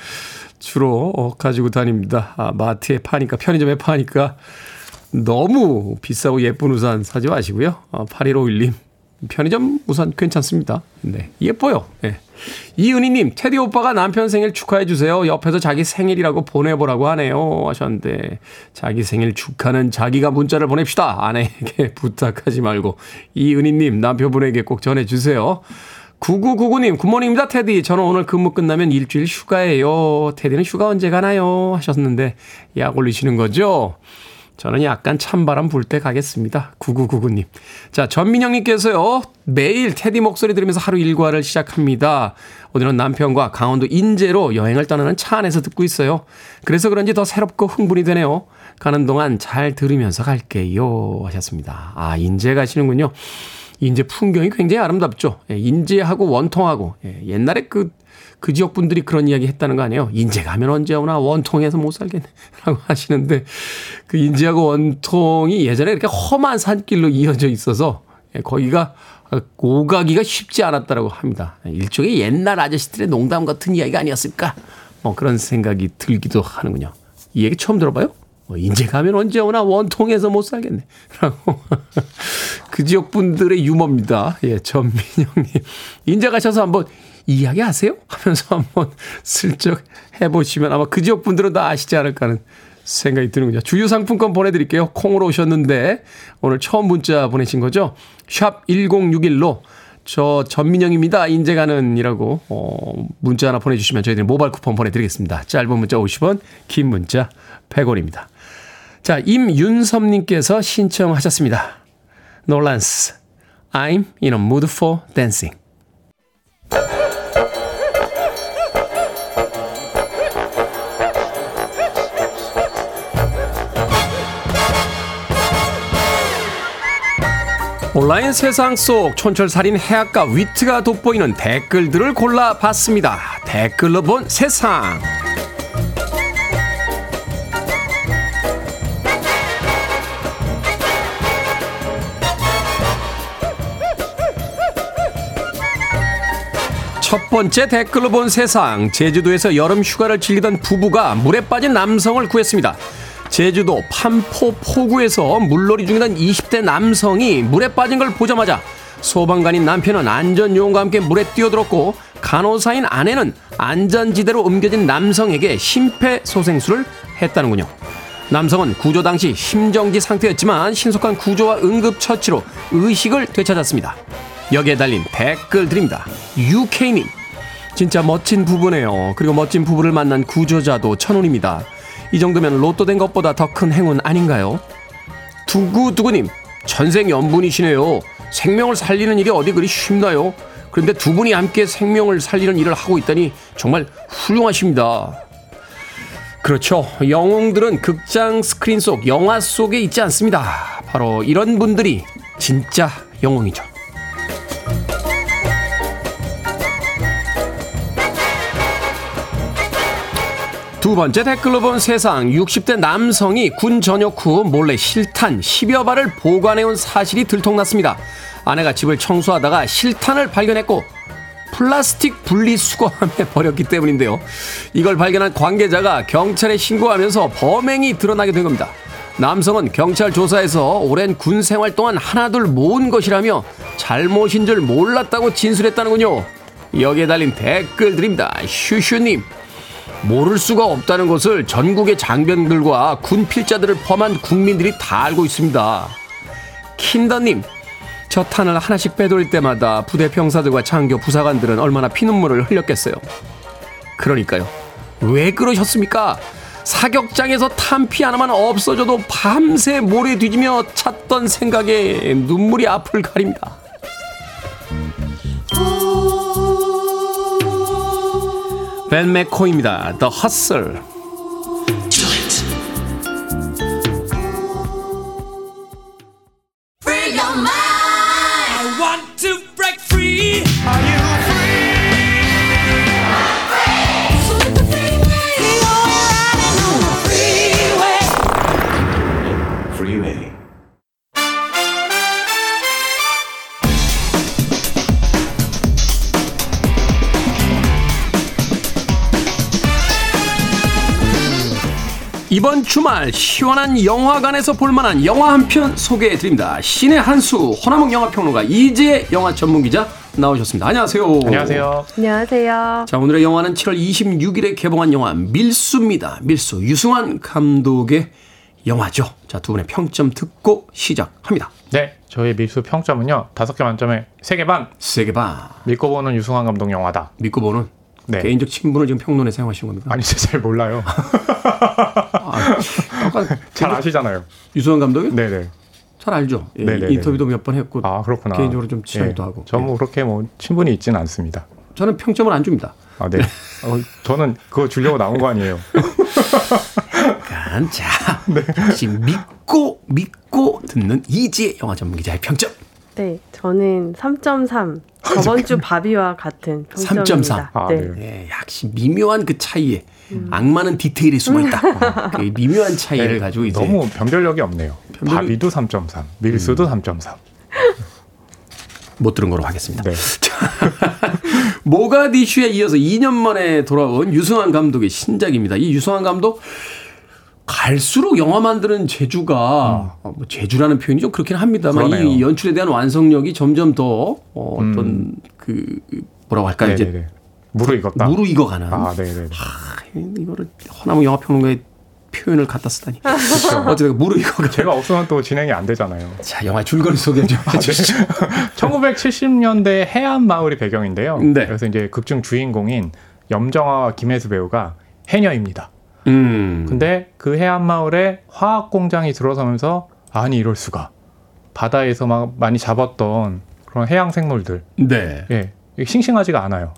주로 어, 가지고 다닙니다. 아, 마트에 파니까, 편의점에 파니까 너무 비싸고 예쁜 우산 사지 마시고요. 어, 8151님, 편의점 우산 괜찮습니다. 네, 예뻐요. 네. 이은희님, 테디 오빠가 남편 생일 축하해 주세요. 옆에서 자기 생일이라고 보내보라고 하네요. 하셨는데, 자기 생일 축하는 자기가 문자를 보냅시다. 아내에게 부탁하지 말고. 이은희님, 남편분에게 꼭 전해주세요. 9999님, 굿모닝입니다, 테디. 저는 오늘 근무 끝나면 일주일 휴가예요. 테디는 휴가 언제 가나요? 하셨는데, 약 올리시는 거죠? 저는 약간 찬바람 불 때 가겠습니다. 9999님. 자, 전민영님께서요, 매일 테디 목소리 들으면서 하루 일과를 시작합니다. 오늘은 남편과 강원도 인제로 여행을 떠나는 차 안에서 듣고 있어요. 그래서 그런지 더 새롭고 흥분이 되네요. 가는 동안 잘 들으면서 갈게요. 하셨습니다. 아, 인제 가시는군요. 인제 풍경이 굉장히 아름답죠. 예, 인제하고 원통하고, 예, 옛날에 그, 그 지역 분들이 그런 이야기 했다는 거 아니에요? 인제 가면 언제 오나 원통해서 못 살겠네. 라고 하시는데 그 인제하고 원통이 예전에 이렇게 험한 산길로 이어져 있어서 예, 거기가 오가기가 쉽지 않았다라고 합니다. 일종의 옛날 아저씨들의 농담 같은 이야기가 아니었을까? 뭐 그런 생각이 들기도 하는군요. 이 얘기 처음 들어봐요? 뭐 인제 가면 언제 오나 원통해서 못 살겠네. 라고. 그 지역 분들의 유머입니다. 예, 전민영님. 인제 가셔서 한번 이야기 하세요? 하면서 한번 슬쩍 해보시면 아마 그 지역 분들은 다 아시지 않을까 하는 생각이 드는군요. 주유 상품권 보내드릴게요. 콩으로 오셨는데 오늘 처음 문자 보내신 거죠? 샵 1061로 저 전민영입니다. 인제 가는이라고 어, 문자 하나 보내주시면 저희들이 모바일 쿠폰 보내드리겠습니다. 짧은 문자 50원, 긴 문자 100원입니다. 자, 임윤섭님께서 신청하셨습니다. 놀란스, I'm in a mood for dancing. 온라인 세상 속 촌철살인 해악과 위트가 돋보이는 댓글들을 골라봤습니다. 댓글로 본 세상. 첫 번째 댓글로 본 세상. 제주도에서 여름 휴가를 즐기던 부부가 물에 빠진 남성을 구했습니다. 제주도 판포 포구에서 물놀이 중이던 20대 남성이 물에 빠진 걸 보자마자 소방관인 남편은 안전요원과 함께 물에 뛰어들었고 간호사인 아내는 안전지대로 옮겨진 남성에게 심폐소생술을 했다는군요. 남성은 구조 당시 심정지 상태였지만 신속한 구조와 응급처치로 의식을 되찾았습니다. 여기에 달린 댓글 드립니다. UK님. 진짜 멋진 부부네요. 그리고 멋진 부부를 만난 구조자도 천운입니다. 이 정도면 로또 된 것보다 더 큰 행운 아닌가요? 두구두구님, 전생연분이시네요. 생명을 살리는 일이 어디 그리 쉽나요? 그런데 두 분이 함께 생명을 살리는 일을 하고 있다니 정말 훌륭하십니다. 그렇죠. 영웅들은 극장 스크린 속 영화 속에 있지 않습니다. 바로 이런 분들이 진짜 영웅이죠. 두 번째 댓글로 본 세상 60대 남성이 군 전역 후 몰래 실탄 10여 발을 보관해온 사실이 들통났습니다. 아내가 집을 청소하다가 실탄을 발견했고 플라스틱 분리수거함에 버렸기 때문인데요. 이걸 발견한 관계자가 경찰에 신고하면서 범행이 드러나게 된 겁니다. 남성은 경찰 조사에서 오랜 군 생활 동안 하나둘 모은 것이라며 잘못인 줄 몰랐다고 진술했다는군요. 여기에 달린 댓글 드립니다. 슈슈님. 모를 수가 없다는 것을 전국의 장병들과 군 필자들을 포함한 국민들이 다 알고 있습니다. 킨더님, 저 탄을 하나씩 빼돌릴 때마다 부대 병사들과 장교 부사관들은 얼마나 피눈물을 흘렸겠어요. 그러니까요. 왜 그러셨습니까? 사격장에서 탄피 하나만 없어져도 밤새 모래 뒤지며 찾던 생각에 눈물이 앞을 가립니다. 벤 맥코입니다. The Hustle. 이번 주말 시원한 영화관에서 볼만한 영화 한 편 소개해 드립니다. 신의 한수 호남욱 영화평론가 이재 영화 전문기자 나오셨습니다. 안녕하세요. 안녕하세요. 안녕하세요. 자 오늘의 영화는 7월 26일에 개봉한 영화 밀수입니다. 밀수 유승환 감독의 영화죠. 자 두 분의 평점 듣고 시작합니다. 네, 저희 밀수 평점은요. 다섯 개 만점에 세 개 반. 세계 반 믿고 보는 유승환 감독 영화다. 믿고 보는 네. 개인적 친분을 지금 평론에 사용하신 겁니다. 아니, 제가 잘 몰라요. 아, 잘 아시잖아요. 유승환 감독이 네네. 잘 알죠. 예. 인터뷰도 몇 번 했고 아, 그렇구나. 개인적으로 좀 친하기도 예, 하고. 저는 뭐 그렇게 뭐 친분이 있지는 않습니다. 저는 평점을 안 줍니다. 아, 네. 어, 저는 그거 주려고 나온 거 아니에요. 약간 자 역시 믿고 믿고 듣는 이지의 영화 전문 기자의 평점 네, 저는 3.3. 저번 주 바비와 같은 평점입니다. 3.3. 아, 네. 네. 예, 역시 미묘한 그 차이에 악마는 디테일에 숨어 있다. 그 미묘한 차이를 네, 가지고 이제 너무 변별력이 없네요. 바비도 3.3, 밀수도 3.3. 못 들은 거로 하겠습니다. 네. 모가디슈에 이어서 2년 만에 돌아온 유승환 감독의 신작입니다. 이 유승환 감독 갈수록 영화 만드는 재주가 어, 뭐 재주라는 표현이 좀 그렇긴 합니다만 음. 그러네요. 이 연출에 대한 완성력이 점점 더 어, 떤그 뭐라고 할까 이제 음. 무르익었다. 무르익어가는 아, 네 네. 아, 이거를 허나무 영화 평론가의 표현을 갖다 쓰다니 어쨌든 무르익어가 제가 없으면 또 진행이 안 되잖아요. 자 영화 줄거리 소개 좀 해주시죠. 1970년대 해안 마을이 배경인데요. 네. 그래서 이제 극중 주인공인 염정아와 김혜수 배우가 해녀입니다. 음. 근데 그 해안 마을에 화학 공장이 들어서면서 아니 이럴 수가 바다에서 막 많이 잡았던 그런 해양 생물들, 네. 예, 싱싱하지가 않아요.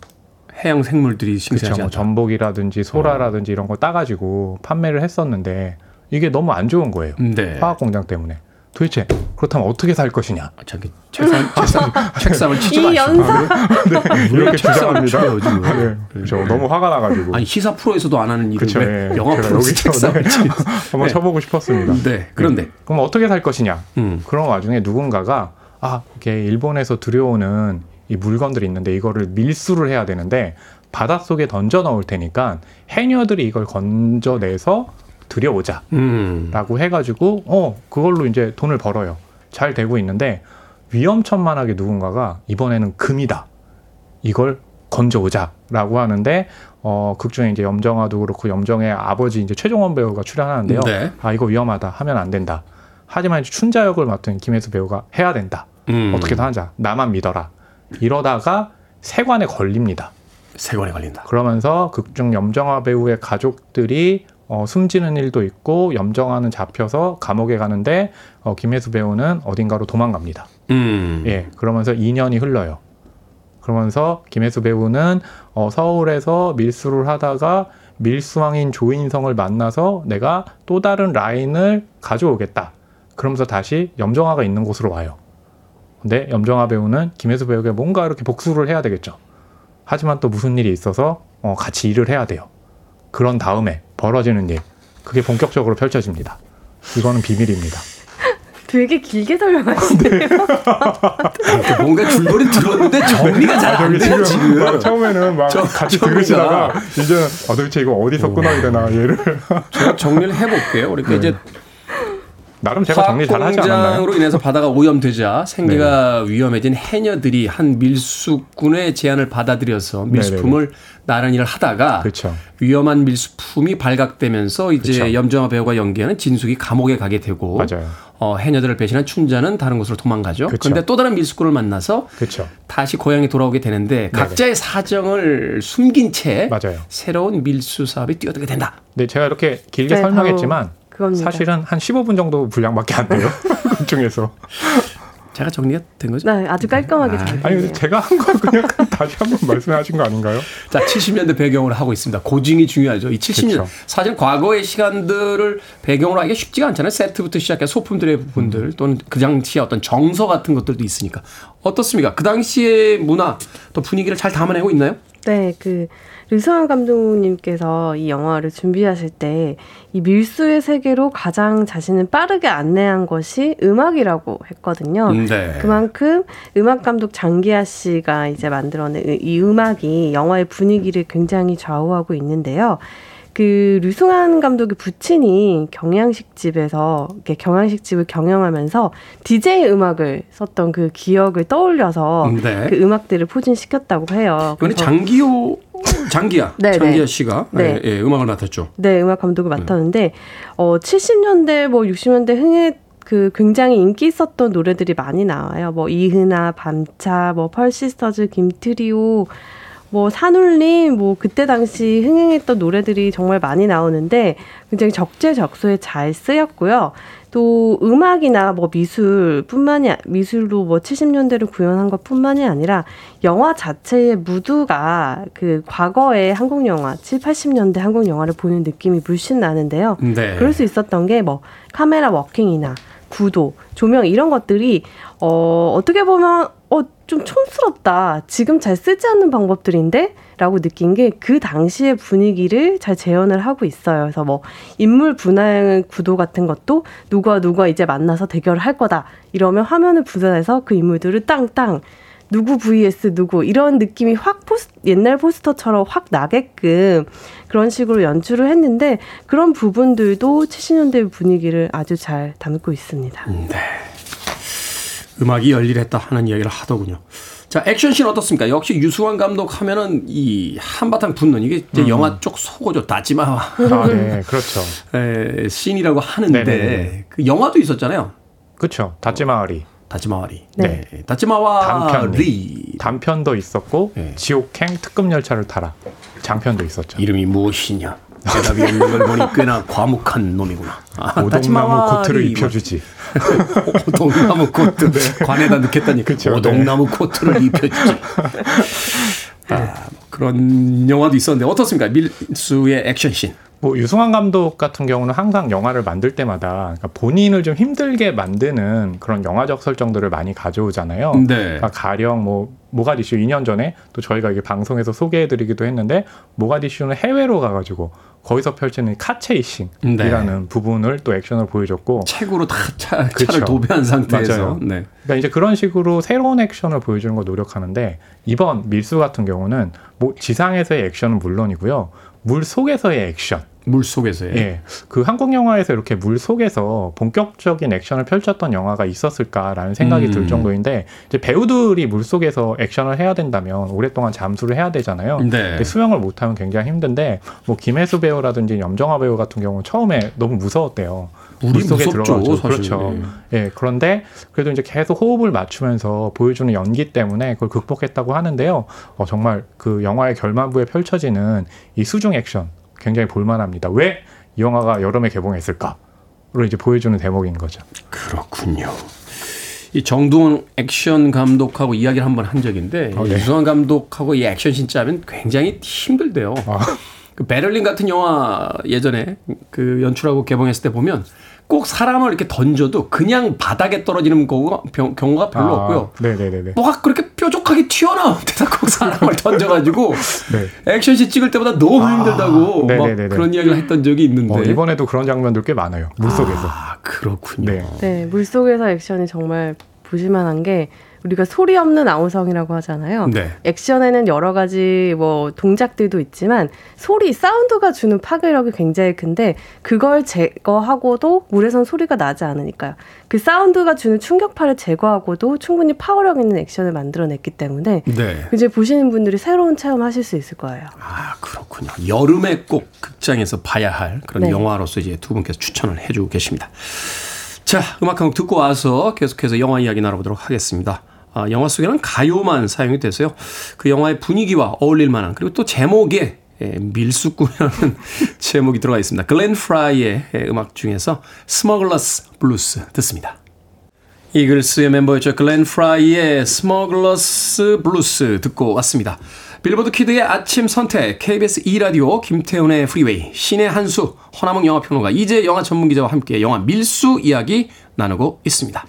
해양 생물들이. 싱싱하지 뭐. 전복이라든지 소라라든지 이런 거 따가지고 판매를 했었는데 이게 너무 안 좋은 거예요. 네. 화학 공장 때문에 도대체 그렇다면 어떻게 살 것이냐? 아, 저기 책상, 책상, 책상을 치지 이 마시고. 연사 네, 이렇게 주장합니다. 쳐요, 지금. 네, 그렇죠. 너무 화가 나가지고. 아니 시사 프로에서도 안 하는 일을 그쵸, 왜 예. 영화 프로에서 여기서 책상을 네. 치고 한번 네. 쳐보고 싶었습니다. 네. 그런데 그럼 어떻게 살 것이냐? 음. 그런 와중에 누군가가 아, 이게 일본에서 들여오는 이 물건들이 있는데 이거를 밀수를 해야 되는데 바닷속에 던져 넣을 테니까 해녀들이 이걸 건져내서 들여오자. 음. 라고 해가지고 어 그걸로 이제 돈을 벌어요. 잘 되고 있는데 위험천만하게 누군가가 이번에는 금이다. 이걸 건져오자라고 하는데 어 극중에 이제 염정아도 그렇고 염정의 아버지 이제 최종원 배우가 출연하는데요. 네. 아 이거 위험하다 하면 안 된다. 하지만 이제 춘자 역을 맡은 김혜수 배우가 해야 된다. 음. 어떻게든 하자. 나만 믿어라. 이러다가 세관에 걸립니다. 세관에 걸린다. 그러면서 극중 염정아 배우의 가족들이 어, 숨지는 일도 있고 염정아는 잡혀서 감옥에 가는데 어, 김혜수 배우는 어딘가로 도망갑니다. 음. 예, 그러면서 2년이 흘러요. 그러면서 김혜수 배우는 어, 서울에서 밀수를 하다가 밀수왕인 조인성을 만나서 내가 또 다른 라인을 가져오겠다. 그러면서 다시 염정아가 있는 곳으로 와요. 근데 염정아 배우는 김혜수 배우에게 뭔가 이렇게 복수를 해야 되겠죠. 하지만 또 무슨 일이 있어서 어, 같이 일을 해야 돼요. 그런 다음에 벌어지는 일, 그게 본격적으로 펼쳐집니다. 이거는 비밀입니다. 되게 길게 설명하시네요. 뭔가 줄거리 들었는데 정리가 잘 안 돼요, 지금. 막 처음에는 막 저- 같이 정리가. 들으시다가 이제는 아 도대체 이거 어디서 끊어야 되나 얘를 제가 정리를 해볼게요. 그러니까 이제 나름 제가 정리 잘 하지 않았나요? 화학공장으로 인해서 바다가 오염되자 생계가 위험해진 해녀들이 한 밀수꾼의 제안을 받아들여서 밀수품을 나란히를 하다가 그렇죠. 위험한 밀수품이 발각되면서 이제 그쵸. 염정아 배우가 연기하는 진숙이 감옥에 가게 되고 맞아요. 어, 해녀들을 배신한 춘자는 다른 곳으로 도망가죠. 그쵸. 그런데 또 다른 밀수꾼을 만나서 그렇죠. 다시 고향에 돌아오게 되는데 각자의 사정을 숨긴 채 맞아요. 새로운 밀수 사업이 뛰어들게 된다. 네, 제가 이렇게 길게 네, 설명했지만 바로 그겁니다. 사실은 한 15분 정도 분량밖에 안 돼요. 그 중에서. 제가 정리가 된 거죠? 네, 아주 깔끔하게 잘 아니. 제가 한 거 그냥 다시 한번 말씀하신 거 아닌가요? 자, 70년대 배경으로 하고 있습니다. 고증이 중요하죠. 이 70년. 그쵸. 사실 과거의 시간들을 배경으로 하기가 쉽지가 않잖아요. 세트부터 시작해 소품들의 부분들 또는 그 당시의 어떤 정서 같은 것들도 있으니까. 어떻습니까? 그 당시의 문화 또 분위기를 잘 담아내고 있나요? 네, 그 류수환 감독님께서 이 영화를 준비하실 때 이 밀수의 세계로 가장 자신을 빠르게 안내한 것이 음악이라고 했거든요. 네. 그만큼 음악 감독 장기하 씨가 이제 만들어낸 이- 이 음악이 영화의 분위기를 굉장히 좌우하고 있는데요. 그 류승환 감독의 부친이 경양식 집에서 이렇게 경양식 집을 경영하면서 DJ 음악을 썼던 그 기억을 떠올려서 네. 그 음악들을 포진시켰다고 해요. 이번에 장기호, 장기야. 네, 장기야 네. 씨가 네. 예, 예, 음악을 맡았죠. 네, 음악 감독을 맡았는데 어 70년대 뭐 60년대 흥에 그 굉장히 인기 있었던 노래들이 많이 나와요. 뭐 이은아, 밤차, 뭐 펄시스터즈, 김트리오, 뭐 산울림, 뭐 그때 당시 흥행했던 노래들이 정말 많이 나오는데 굉장히 적재적소에 잘 쓰였고요. 또 음악이나 뭐 미술뿐만이 아- 미술로 뭐 70년대를 구현한 것뿐만이 아니라 영화 자체의 무드가 그 과거의 한국 영화 7, 80년대 한국 영화를 보는 느낌이 물씬 나는데요. 네. 그럴 수 있었던 게 뭐 카메라 워킹이나 구도, 조명 이런 것들이 어 어떻게 보면 어 좀 촌스럽다. 지금 잘 쓰지 않는 방법들인데 라고 느낀 게 그 당시의 분위기를 잘 재현을 하고 있어요. 그래서 뭐 인물 분할 구도 같은 것도 누가 누가 이제 만나서 대결을 할 거다. 이러면 화면을 분산해서 그 인물들을 땅땅 누구 vs 누구 이런 느낌이 확 포스, 옛날 포스터처럼 확 나게끔 그런 식으로 연출을 했는데 그런 부분들도 70년대 분위기를 아주 잘 담고 있습니다. 음악이 열일했다 하는 이야기를 하더군요. 자, 액션씬 어떻습니까? 역시 유수환 감독 하면은 이 한바탕 붙는 이게 음. 영화 쪽 속어죠. 다지마와 아, 네, 그렇죠. 에, 씬이라고 하는데 네네네. 그 영화도 있었잖아요. 그렇죠. 다찌마와 리 다찌마와 리. 네. 다찌마와 리. 단편도 있었고 네. 지옥행 특급 열차를 타라 장편도 있었죠. 이름이 무엇이냐? 대답이 없는 걸 보니 꽤나 과묵한 놈이구나. 아, 오동나무 코트를 뭐. 입혀주지. 오동나무 코트 관에다 넣겠다니 그쵸, 오동나무 코트를 입혀주지. 아, 뭐 그런 영화도 있었는데 어떻습니까? 밀수의 액션씬. 뭐 유승환 감독 같은 경우는 항상 영화를 만들 때마다 그러니까 본인을 좀 힘들게 만드는 그런 영화적 설정들을 많이 가져오잖아요. 네. 그러니까 가령 뭐 모가디슈 2년 전에 또 저희가 이게 방송에서 소개해드리기도 했는데 모가디슈는 해외로 가가지고 거기서 펼치는 카체이싱이라는 네. 부분을 또 액션을 보여줬고 책으로 다 차. 차를 도배한 상태에서. 네. 그러니까 이제 그런 식으로 새로운 액션을 보여주는 걸 노력하는데 이번 밀수 같은 경우는 뭐 지상에서의 액션은 물론이고요. 물 속에서의 액션. 물 속에서의. 예. 그 한국 영화에서 이렇게 물 속에서 본격적인 액션을 펼쳤던 영화가 있었을까라는 생각이 음. 들 정도인데 이제 배우들이 물 속에서 액션을 해야 된다면 오랫동안 잠수를 해야 되잖아요. 네. 수영을 못하면 굉장히 힘든데 뭐 김혜수 배우라든지 염정아 배우 같은 경우는 처음에 너무 무서웠대요. 물이 무섭죠, 들어가지고. 사실. 그렇죠. 예, 그런데 그래도 이제 계속 호흡을 맞추면서 보여주는 연기 때문에 그걸 극복했다고 하는데요. 어, 정말 그 영화의 결말부에 펼쳐지는 이 수중 액션 굉장히 볼만합니다. 왜 이 영화가 여름에 개봉했을까? 로 이제 보여주는 대목인 거죠. 그렇군요. 이 정두원 액션 감독하고 이야기를 한번 한 적인데 어, 네. 유승환 감독하고 이 액션 진짜 하면 굉장히 힘들대요. 아. 그 베를린 같은 영화 예전에 그 연출하고 개봉했을 때 보면 꼭 사람을 이렇게 던져도 그냥 바닥에 떨어지는 경우가, 병- 경우가 별로 아, 없고요. 네네네네. 뭐가 그렇게 뾰족하게 튀어나온 데다 꼭 사람을 던져가지고 네. 액션씬 찍을 때보다 너무 아, 힘들다고 막. 그런 이야기를 했던 적이 있는데 어, 이번에도 그런 장면들 꽤 많아요. 물 속에서. 아 그렇군요. 네. 네, 물속에서 액션이 정말 보실만한 게 우리가 소리 없는 아우성이라고 하잖아요. 네. 액션에는 여러 가지 뭐 동작들도 있지만 소리, 사운드가 주는 파괴력이 굉장히 큰데 그걸 제거하고도 물에선 소리가 나지 않으니까요. 그 사운드가 주는 충격파를 제거하고도 충분히 파워력 있는 액션을 만들어냈기 때문에 네. 이제 보시는 분들이 새로운 체험하실 수 있을 거예요. 아, 그렇군요. 여름에 꼭 극장에서 봐야 할 그런 네. 영화로서 이제 두 분께서 추천을 해주고 계십니다. 자, 음악 한 곡 듣고 와서 계속해서 영화 이야기 나눠보도록 하겠습니다. 아, 영화 속에는 가요만 사용이 돼서요. 그 영화의 분위기와 어울릴 만한 그리고 또 제목에 예, 밀수꾼이라는 제목이 들어가 있습니다. 글렌 프라이의 예, 음악 중에서 Smuggler's Blues 듣습니다. 이글스의 멤버였죠. 글렌 프라이의 Smuggler's Blues 듣고 왔습니다. 빌보드 키드의 아침 선택, KBS 2라디오, 김태훈의 프리웨이, 씨네한수, 허남웅 영화평론가, 이지혜 영화 전문기자와 함께 영화 밀수 이야기 나누고 있습니다.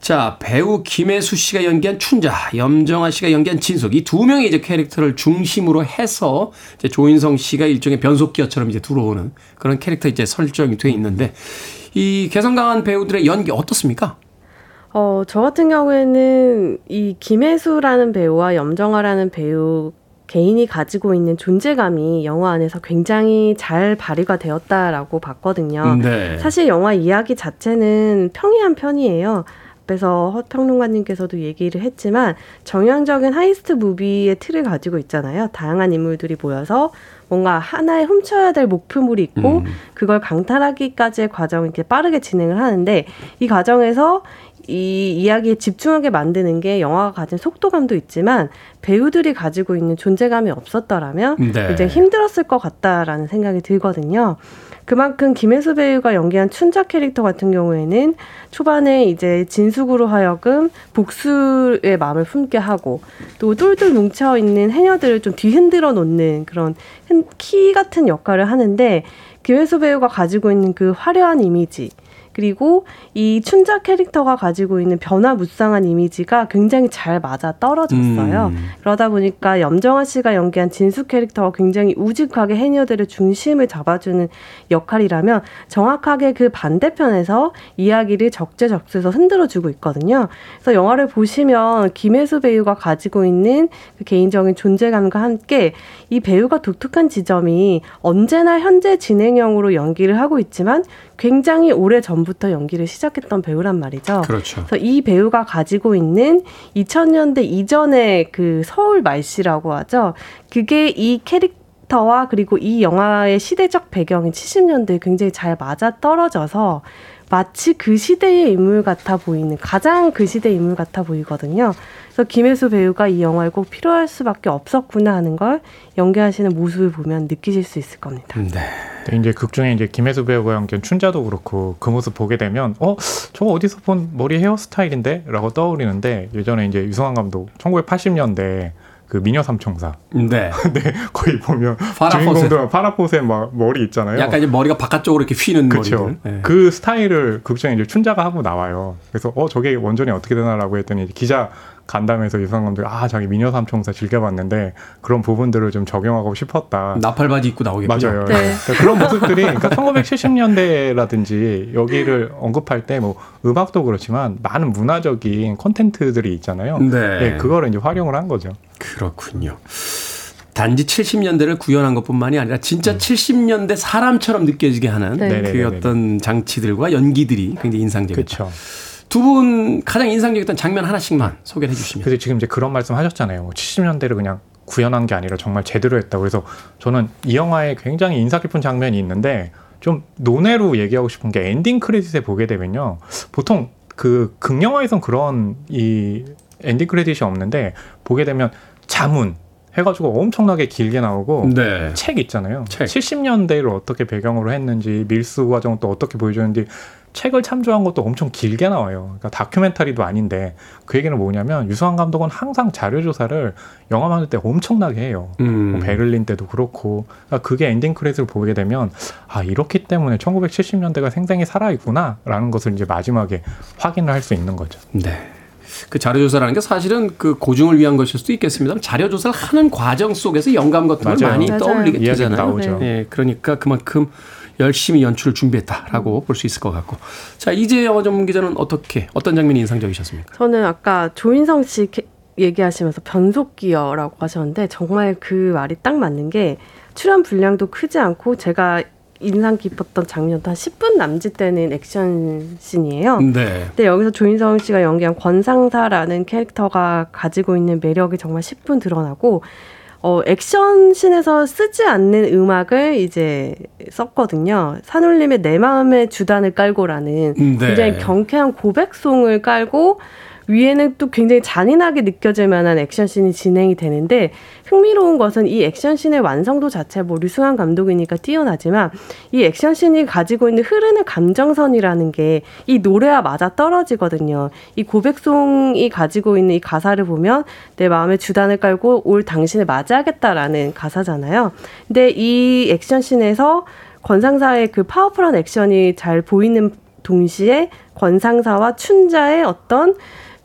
자, 배우 김혜수 씨가 연기한 춘자, 염정아 씨가 연기한 진숙, 이 두 명의 이제 캐릭터를 중심으로 해서 이제 조인성 씨가 일종의 변속기어처럼 이제 들어오는 그런 캐릭터 이제 설정이 돼 있는데 이 개성 강한 배우들의 연기 어떻습니까? 어, 저 같은 경우에는 이 김혜수라는 배우와 염정아라는 배우 개인이 가지고 있는 존재감이 영화 안에서 굉장히 잘 발휘가 되었다라고 봤거든요. 네. 사실 영화 이야기 자체는 평이한 편이에요. 앞에서 허 평론가님께서도 얘기를 했지만 정형적인 heist movie의 틀을 가지고 있잖아요. 다양한 인물들이 모여서 뭔가 하나의 훔쳐야 될 목표물이 있고 음. 그걸 강탈하기까지의 과정을 이렇게 빠르게 진행을 하는데 이 과정에서 이 이야기에 집중하게 만드는 게 영화가 가진 속도감도 있지만 배우들이 가지고 있는 존재감이 없었더라면 네. 이제 힘들었을 것 같다라는 생각이 들거든요. 그만큼 김혜수 배우가 연기한 춘자 캐릭터 같은 경우에는 초반에 이제 진숙으로 하여금 복수의 마음을 품게 하고 또 똘똘 뭉쳐 있는 해녀들을 좀 뒤흔들어 놓는 그런 흔- 키 같은 역할을 하는데 김혜수 배우가 가지고 있는 그 화려한 이미지 그리고 이 춘자 캐릭터가 가지고 있는 변화무쌍한 이미지가 굉장히 잘 맞아 떨어졌어요. 음. 그러다 보니까 염정아 씨가 연기한 진수 캐릭터가 굉장히 우직하게 해녀들의 중심을 잡아주는 역할이라면 정확하게 그 반대편에서 이야기를 적재적소에서 흔들어주고 있거든요. 그래서 영화를 보시면 김혜수 배우가 가지고 있는 그 개인적인 존재감과 함께 이 배우가 독특한 지점이 언제나 현재 진행형으로 연기를 하고 있지만 굉장히 오래 전부 터 연기를 시작했던 배우란 말이죠. 그렇죠. 그래서 이 배우가 가지고 있는 2000년대 이전의 그 서울 말씨라고 하죠. 그게 이 캐릭터와 그리고 이 영화의 시대적 배경인 70년대에 굉장히 잘 맞아 떨어져서 마치 그 시대의 인물 같아 보이는 가장 그 시대의 인물 같아 보이거든요. 그래서 김혜수 배우가 이 영화에 꼭 필요할 수밖에 없었구나 하는 걸 연기하시는 모습을 보면 느끼실 수 있을 겁니다. 네. 근데 이제 극 중에 이제 김혜수 배우가 연기한 춘자도 그렇고 그 모습 보게 되면 어 저거 어디서 본 머리 헤어스타일인데라고 떠오르는데 예전에 이제 유성환 감독 1980년대 그 미녀 삼총사. 네. 네, 거의 보면 파라포세. 주인공도 파라포세 막 머리 있잖아요. 약간 이제 머리가 바깥쪽으로 이렇게 휘는. 머리들. 예. 그 스타일을 극장에 이제 춘자가 하고 나와요. 그래서 어 저게 원전이 어떻게 되나라고 했더니 기자 간담회에서 유성 감독이 아 자기 미녀 삼총사 즐겨봤는데 그런 부분들을 좀 적용하고 싶었다. 나팔 바지 입고 나오겠군요. 맞아요. 네. 그러니까 그런 모습들이 그러니까 1970년대라든지 여기를 언급할 때 뭐 음악도 그렇지만 많은 문화적인 콘텐츠들이 있잖아요. 네. 네, 그거를 이제 활용을 한 거죠. 그렇군요. 단지 70년대를 구현한 것뿐만이 아니라 진짜 음. 70년대 사람처럼 느껴지게 하는 네. 그 네네네네. 어떤 장치들과 연기들이 굉장히 인상적이다. 그렇죠. 두 분 가장 인상적이었던 장면 하나씩만 소개를 해주시면. 그래서 지금 이제 그런 말씀 하셨잖아요. 뭐 70년대를 그냥 구현한 게 아니라 정말 제대로 했다. 그래서 저는 이 영화에 굉장히 인상 깊은 장면이 있는데 좀 논외로 얘기하고 싶은 게 엔딩 크레딧에 보게 되면요. 보통 그 극영화에선 그런 이 엔딩 크레딧이 없는데 보게 되면 자문 해가지고 엄청나게 길게 나오고 네. 책 있잖아요. 책. 70년대를 어떻게 배경으로 했는지 밀수 과정 또 어떻게 보여주는지 책을 참조한 것도 엄청 길게 나와요. 그러니까 다큐멘터리도 아닌데 그 얘기는 뭐냐면 유수환 감독은 항상 자료 조사를 영화 만들 때 엄청나게 해요. 음. 뭐 베를린 때도 그렇고 그러니까 그게 엔딩 크레딧을 보게 되면 아 이렇기 때문에 1970년대가 생생히 살아 있구나라는 것을 이제 마지막에 확인을 할 수 있는 거죠. 네. 그 자료조사라는 게 사실은 그 고증을 위한 것일 수도 있겠습니다만 자료조사를 하는 과정 속에서 영감 같은 걸 맞아요. 많이 맞아요. 떠올리게 되잖아요. 나오죠. 예, 그러니까 그만큼 열심히 연출을 준비했다라고 볼 수 있을 것 같고. 자, 이제 영화 전문 기자는 어떻게 어떤 장면이 인상적이셨습니까? 저는 아까 조인성 씨 캐- 얘기하시면서 변속기어라고 하셨는데 정말 그 말이 딱 맞는 게 출연 분량도 크지 않고 제가 인상 깊었던 장면도 한 10분 남짓 되는 액션 씬이에요. 네. 근데 여기서 조인성 씨가 연기한 권상사라는 캐릭터가 가지고 있는 매력이 정말 10분 드러나고 어, 액션씬에서 쓰지 않는 음악을 이제 썼거든요. 산울림의 내 마음의 주단을 깔고라는 네. 굉장히 경쾌한 고백송을 깔고 위에는 또 굉장히 잔인하게 느껴질 만한 액션씬이 진행이 되는데 흥미로운 것은 이 액션씬의 완성도 자체 뭐 류승환 감독이니까 뛰어나지만 이 액션씬이 가지고 있는 흐르는 감정선이라는 게 이 노래와 맞아 떨어지거든요. 이 고백송이 가지고 있는 이 가사를 보면 내 마음에 주단을 깔고 올 당신을 맞이하겠다라는 가사잖아요. 근데 이 액션씬에서 권상사의 그 파워풀한 액션이 잘 보이는 동시에 권상사와 춘자의 어떤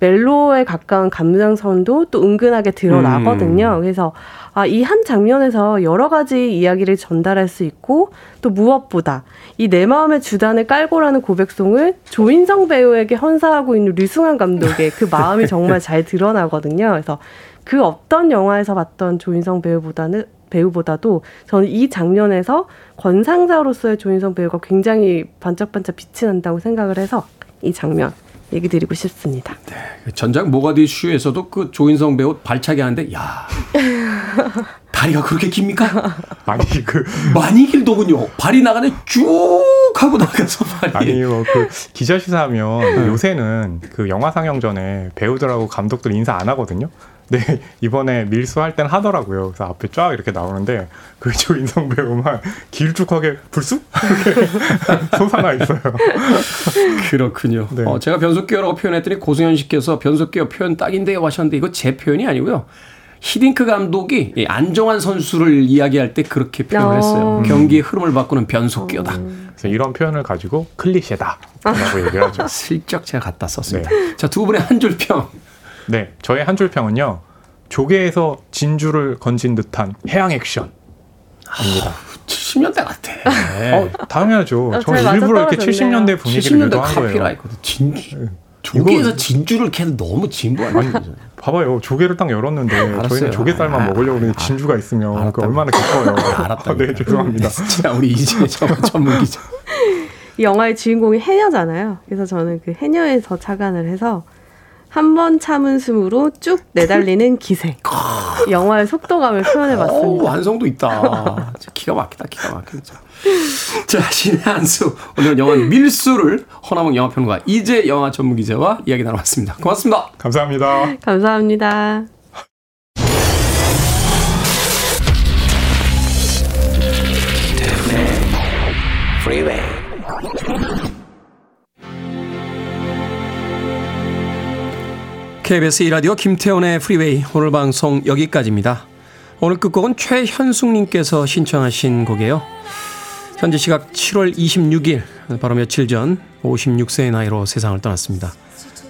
멜로에 가까운 감정선도 또 은근하게 드러나거든요. 그래서 아, 이 한 장면에서 여러 가지 이야기를 전달할 수 있고 또 무엇보다 이 내 마음의 주단을 깔고라는 고백송을 조인성 배우에게 헌사하고 있는 류승환 감독의 그 마음이 정말 잘 드러나거든요. 그래서 그 어떤 영화에서 봤던 조인성 배우보다는 배우보다도 저는 이 장면에서 권상자로서의 조인성 배우가 굉장히 반짝반짝 빛이 난다고 생각을 해서 이 장면 얘기 드리고 싶습니다. 전작 모가디 슈에서도 그 조인성 배우 발차기 하는데 야 다리가 그렇게 깁니까? 아니 그 많이 길더군요. 발이 나가네 쭉 하고 나가서 발이. 아니 뭐그 기자 시사하면 네. 요새는 그 영화 상영 전에 배우들하고 감독들 인사 안 하거든요. 네 이번에 밀수할 땐 하더라고요. 그래서 앞에 쫙 이렇게 나오는데 그 조인성 배우만 길쭉하게 불쑥 이렇게 솟아나 있어요. 그렇군요. 네. 어, 제가 변속기어라고 표현했더니 고승현 씨께서 변속기어 표현 딱인데요 하셨는데 이거 제 표현이 아니고요. 히딩크 감독이 이 안정환 선수를 이야기할 때 그렇게 표현을 어. 했어요. 경기의 흐름을 바꾸는 변속기어다. 그래서 이런 표현을 가지고 클리셰다라고 얘기를 하죠. 슬쩍 제가 갖다 썼습니다. 자, 두 분의 한 줄 평. 네, 저의 한 줄 평은요. 조개에서 진주를 건진 듯한 해양 액션입니다. 70년대 같아. 어, 당연하죠. 어, 저는 잘 일부러 이렇게 맞아떨어졌네요. 70년대 분위기를 70년대 유도한 거예요. 카피라이거든. 진주. 조개에서 진주를 캐도 너무 진부 아니에요? 봐봐요. 조개를 딱 열었는데 알았어요. 저희는 조개살만 아, 먹으려고 그러는데 아, 진주가 있으면 그. 얼마나 기뻐요. 알았다. 아, 네, 죄송합니다. 자, 우리 이제 전문 기자. 이 영화의 주인공이 해녀잖아요. 그래서 저는 그 해녀에서 착안을 해서 한 번 참은 숨으로 쭉 내달리는 기생. 영화의 속도감을 오, 표현해봤습니다. 완성도 있다. 기가 막히다, 기가 막히다. 자, 신의 한수. 오늘 영화 밀수를 허나몽 영화평론가 이제 영화 전문 기자와 이야기 나눠봤습니다. 고맙습니다. 감사합니다. 감사합니다. KBS 이라디오 김태훈의 프리웨이 오늘 방송 여기까지입니다. 오늘 끝곡은 최현숙님께서 신청하신 곡이에요. 현재 시각 7월 26일 바로 며칠 전 56세의 나이로 세상을 떠났습니다.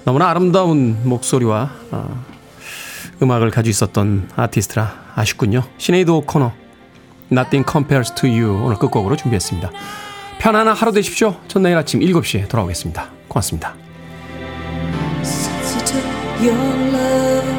너무나 아름다운 목소리와 어, 음악을 가지고 있었던 아티스트라 아쉽군요. 시네이드 오코너 Nothing Compares to You 오늘 끝곡으로 준비했습니다. 편안한 하루 되십시오. 전 내일 아침 7시에 돌아오겠습니다. 고맙습니다. your love.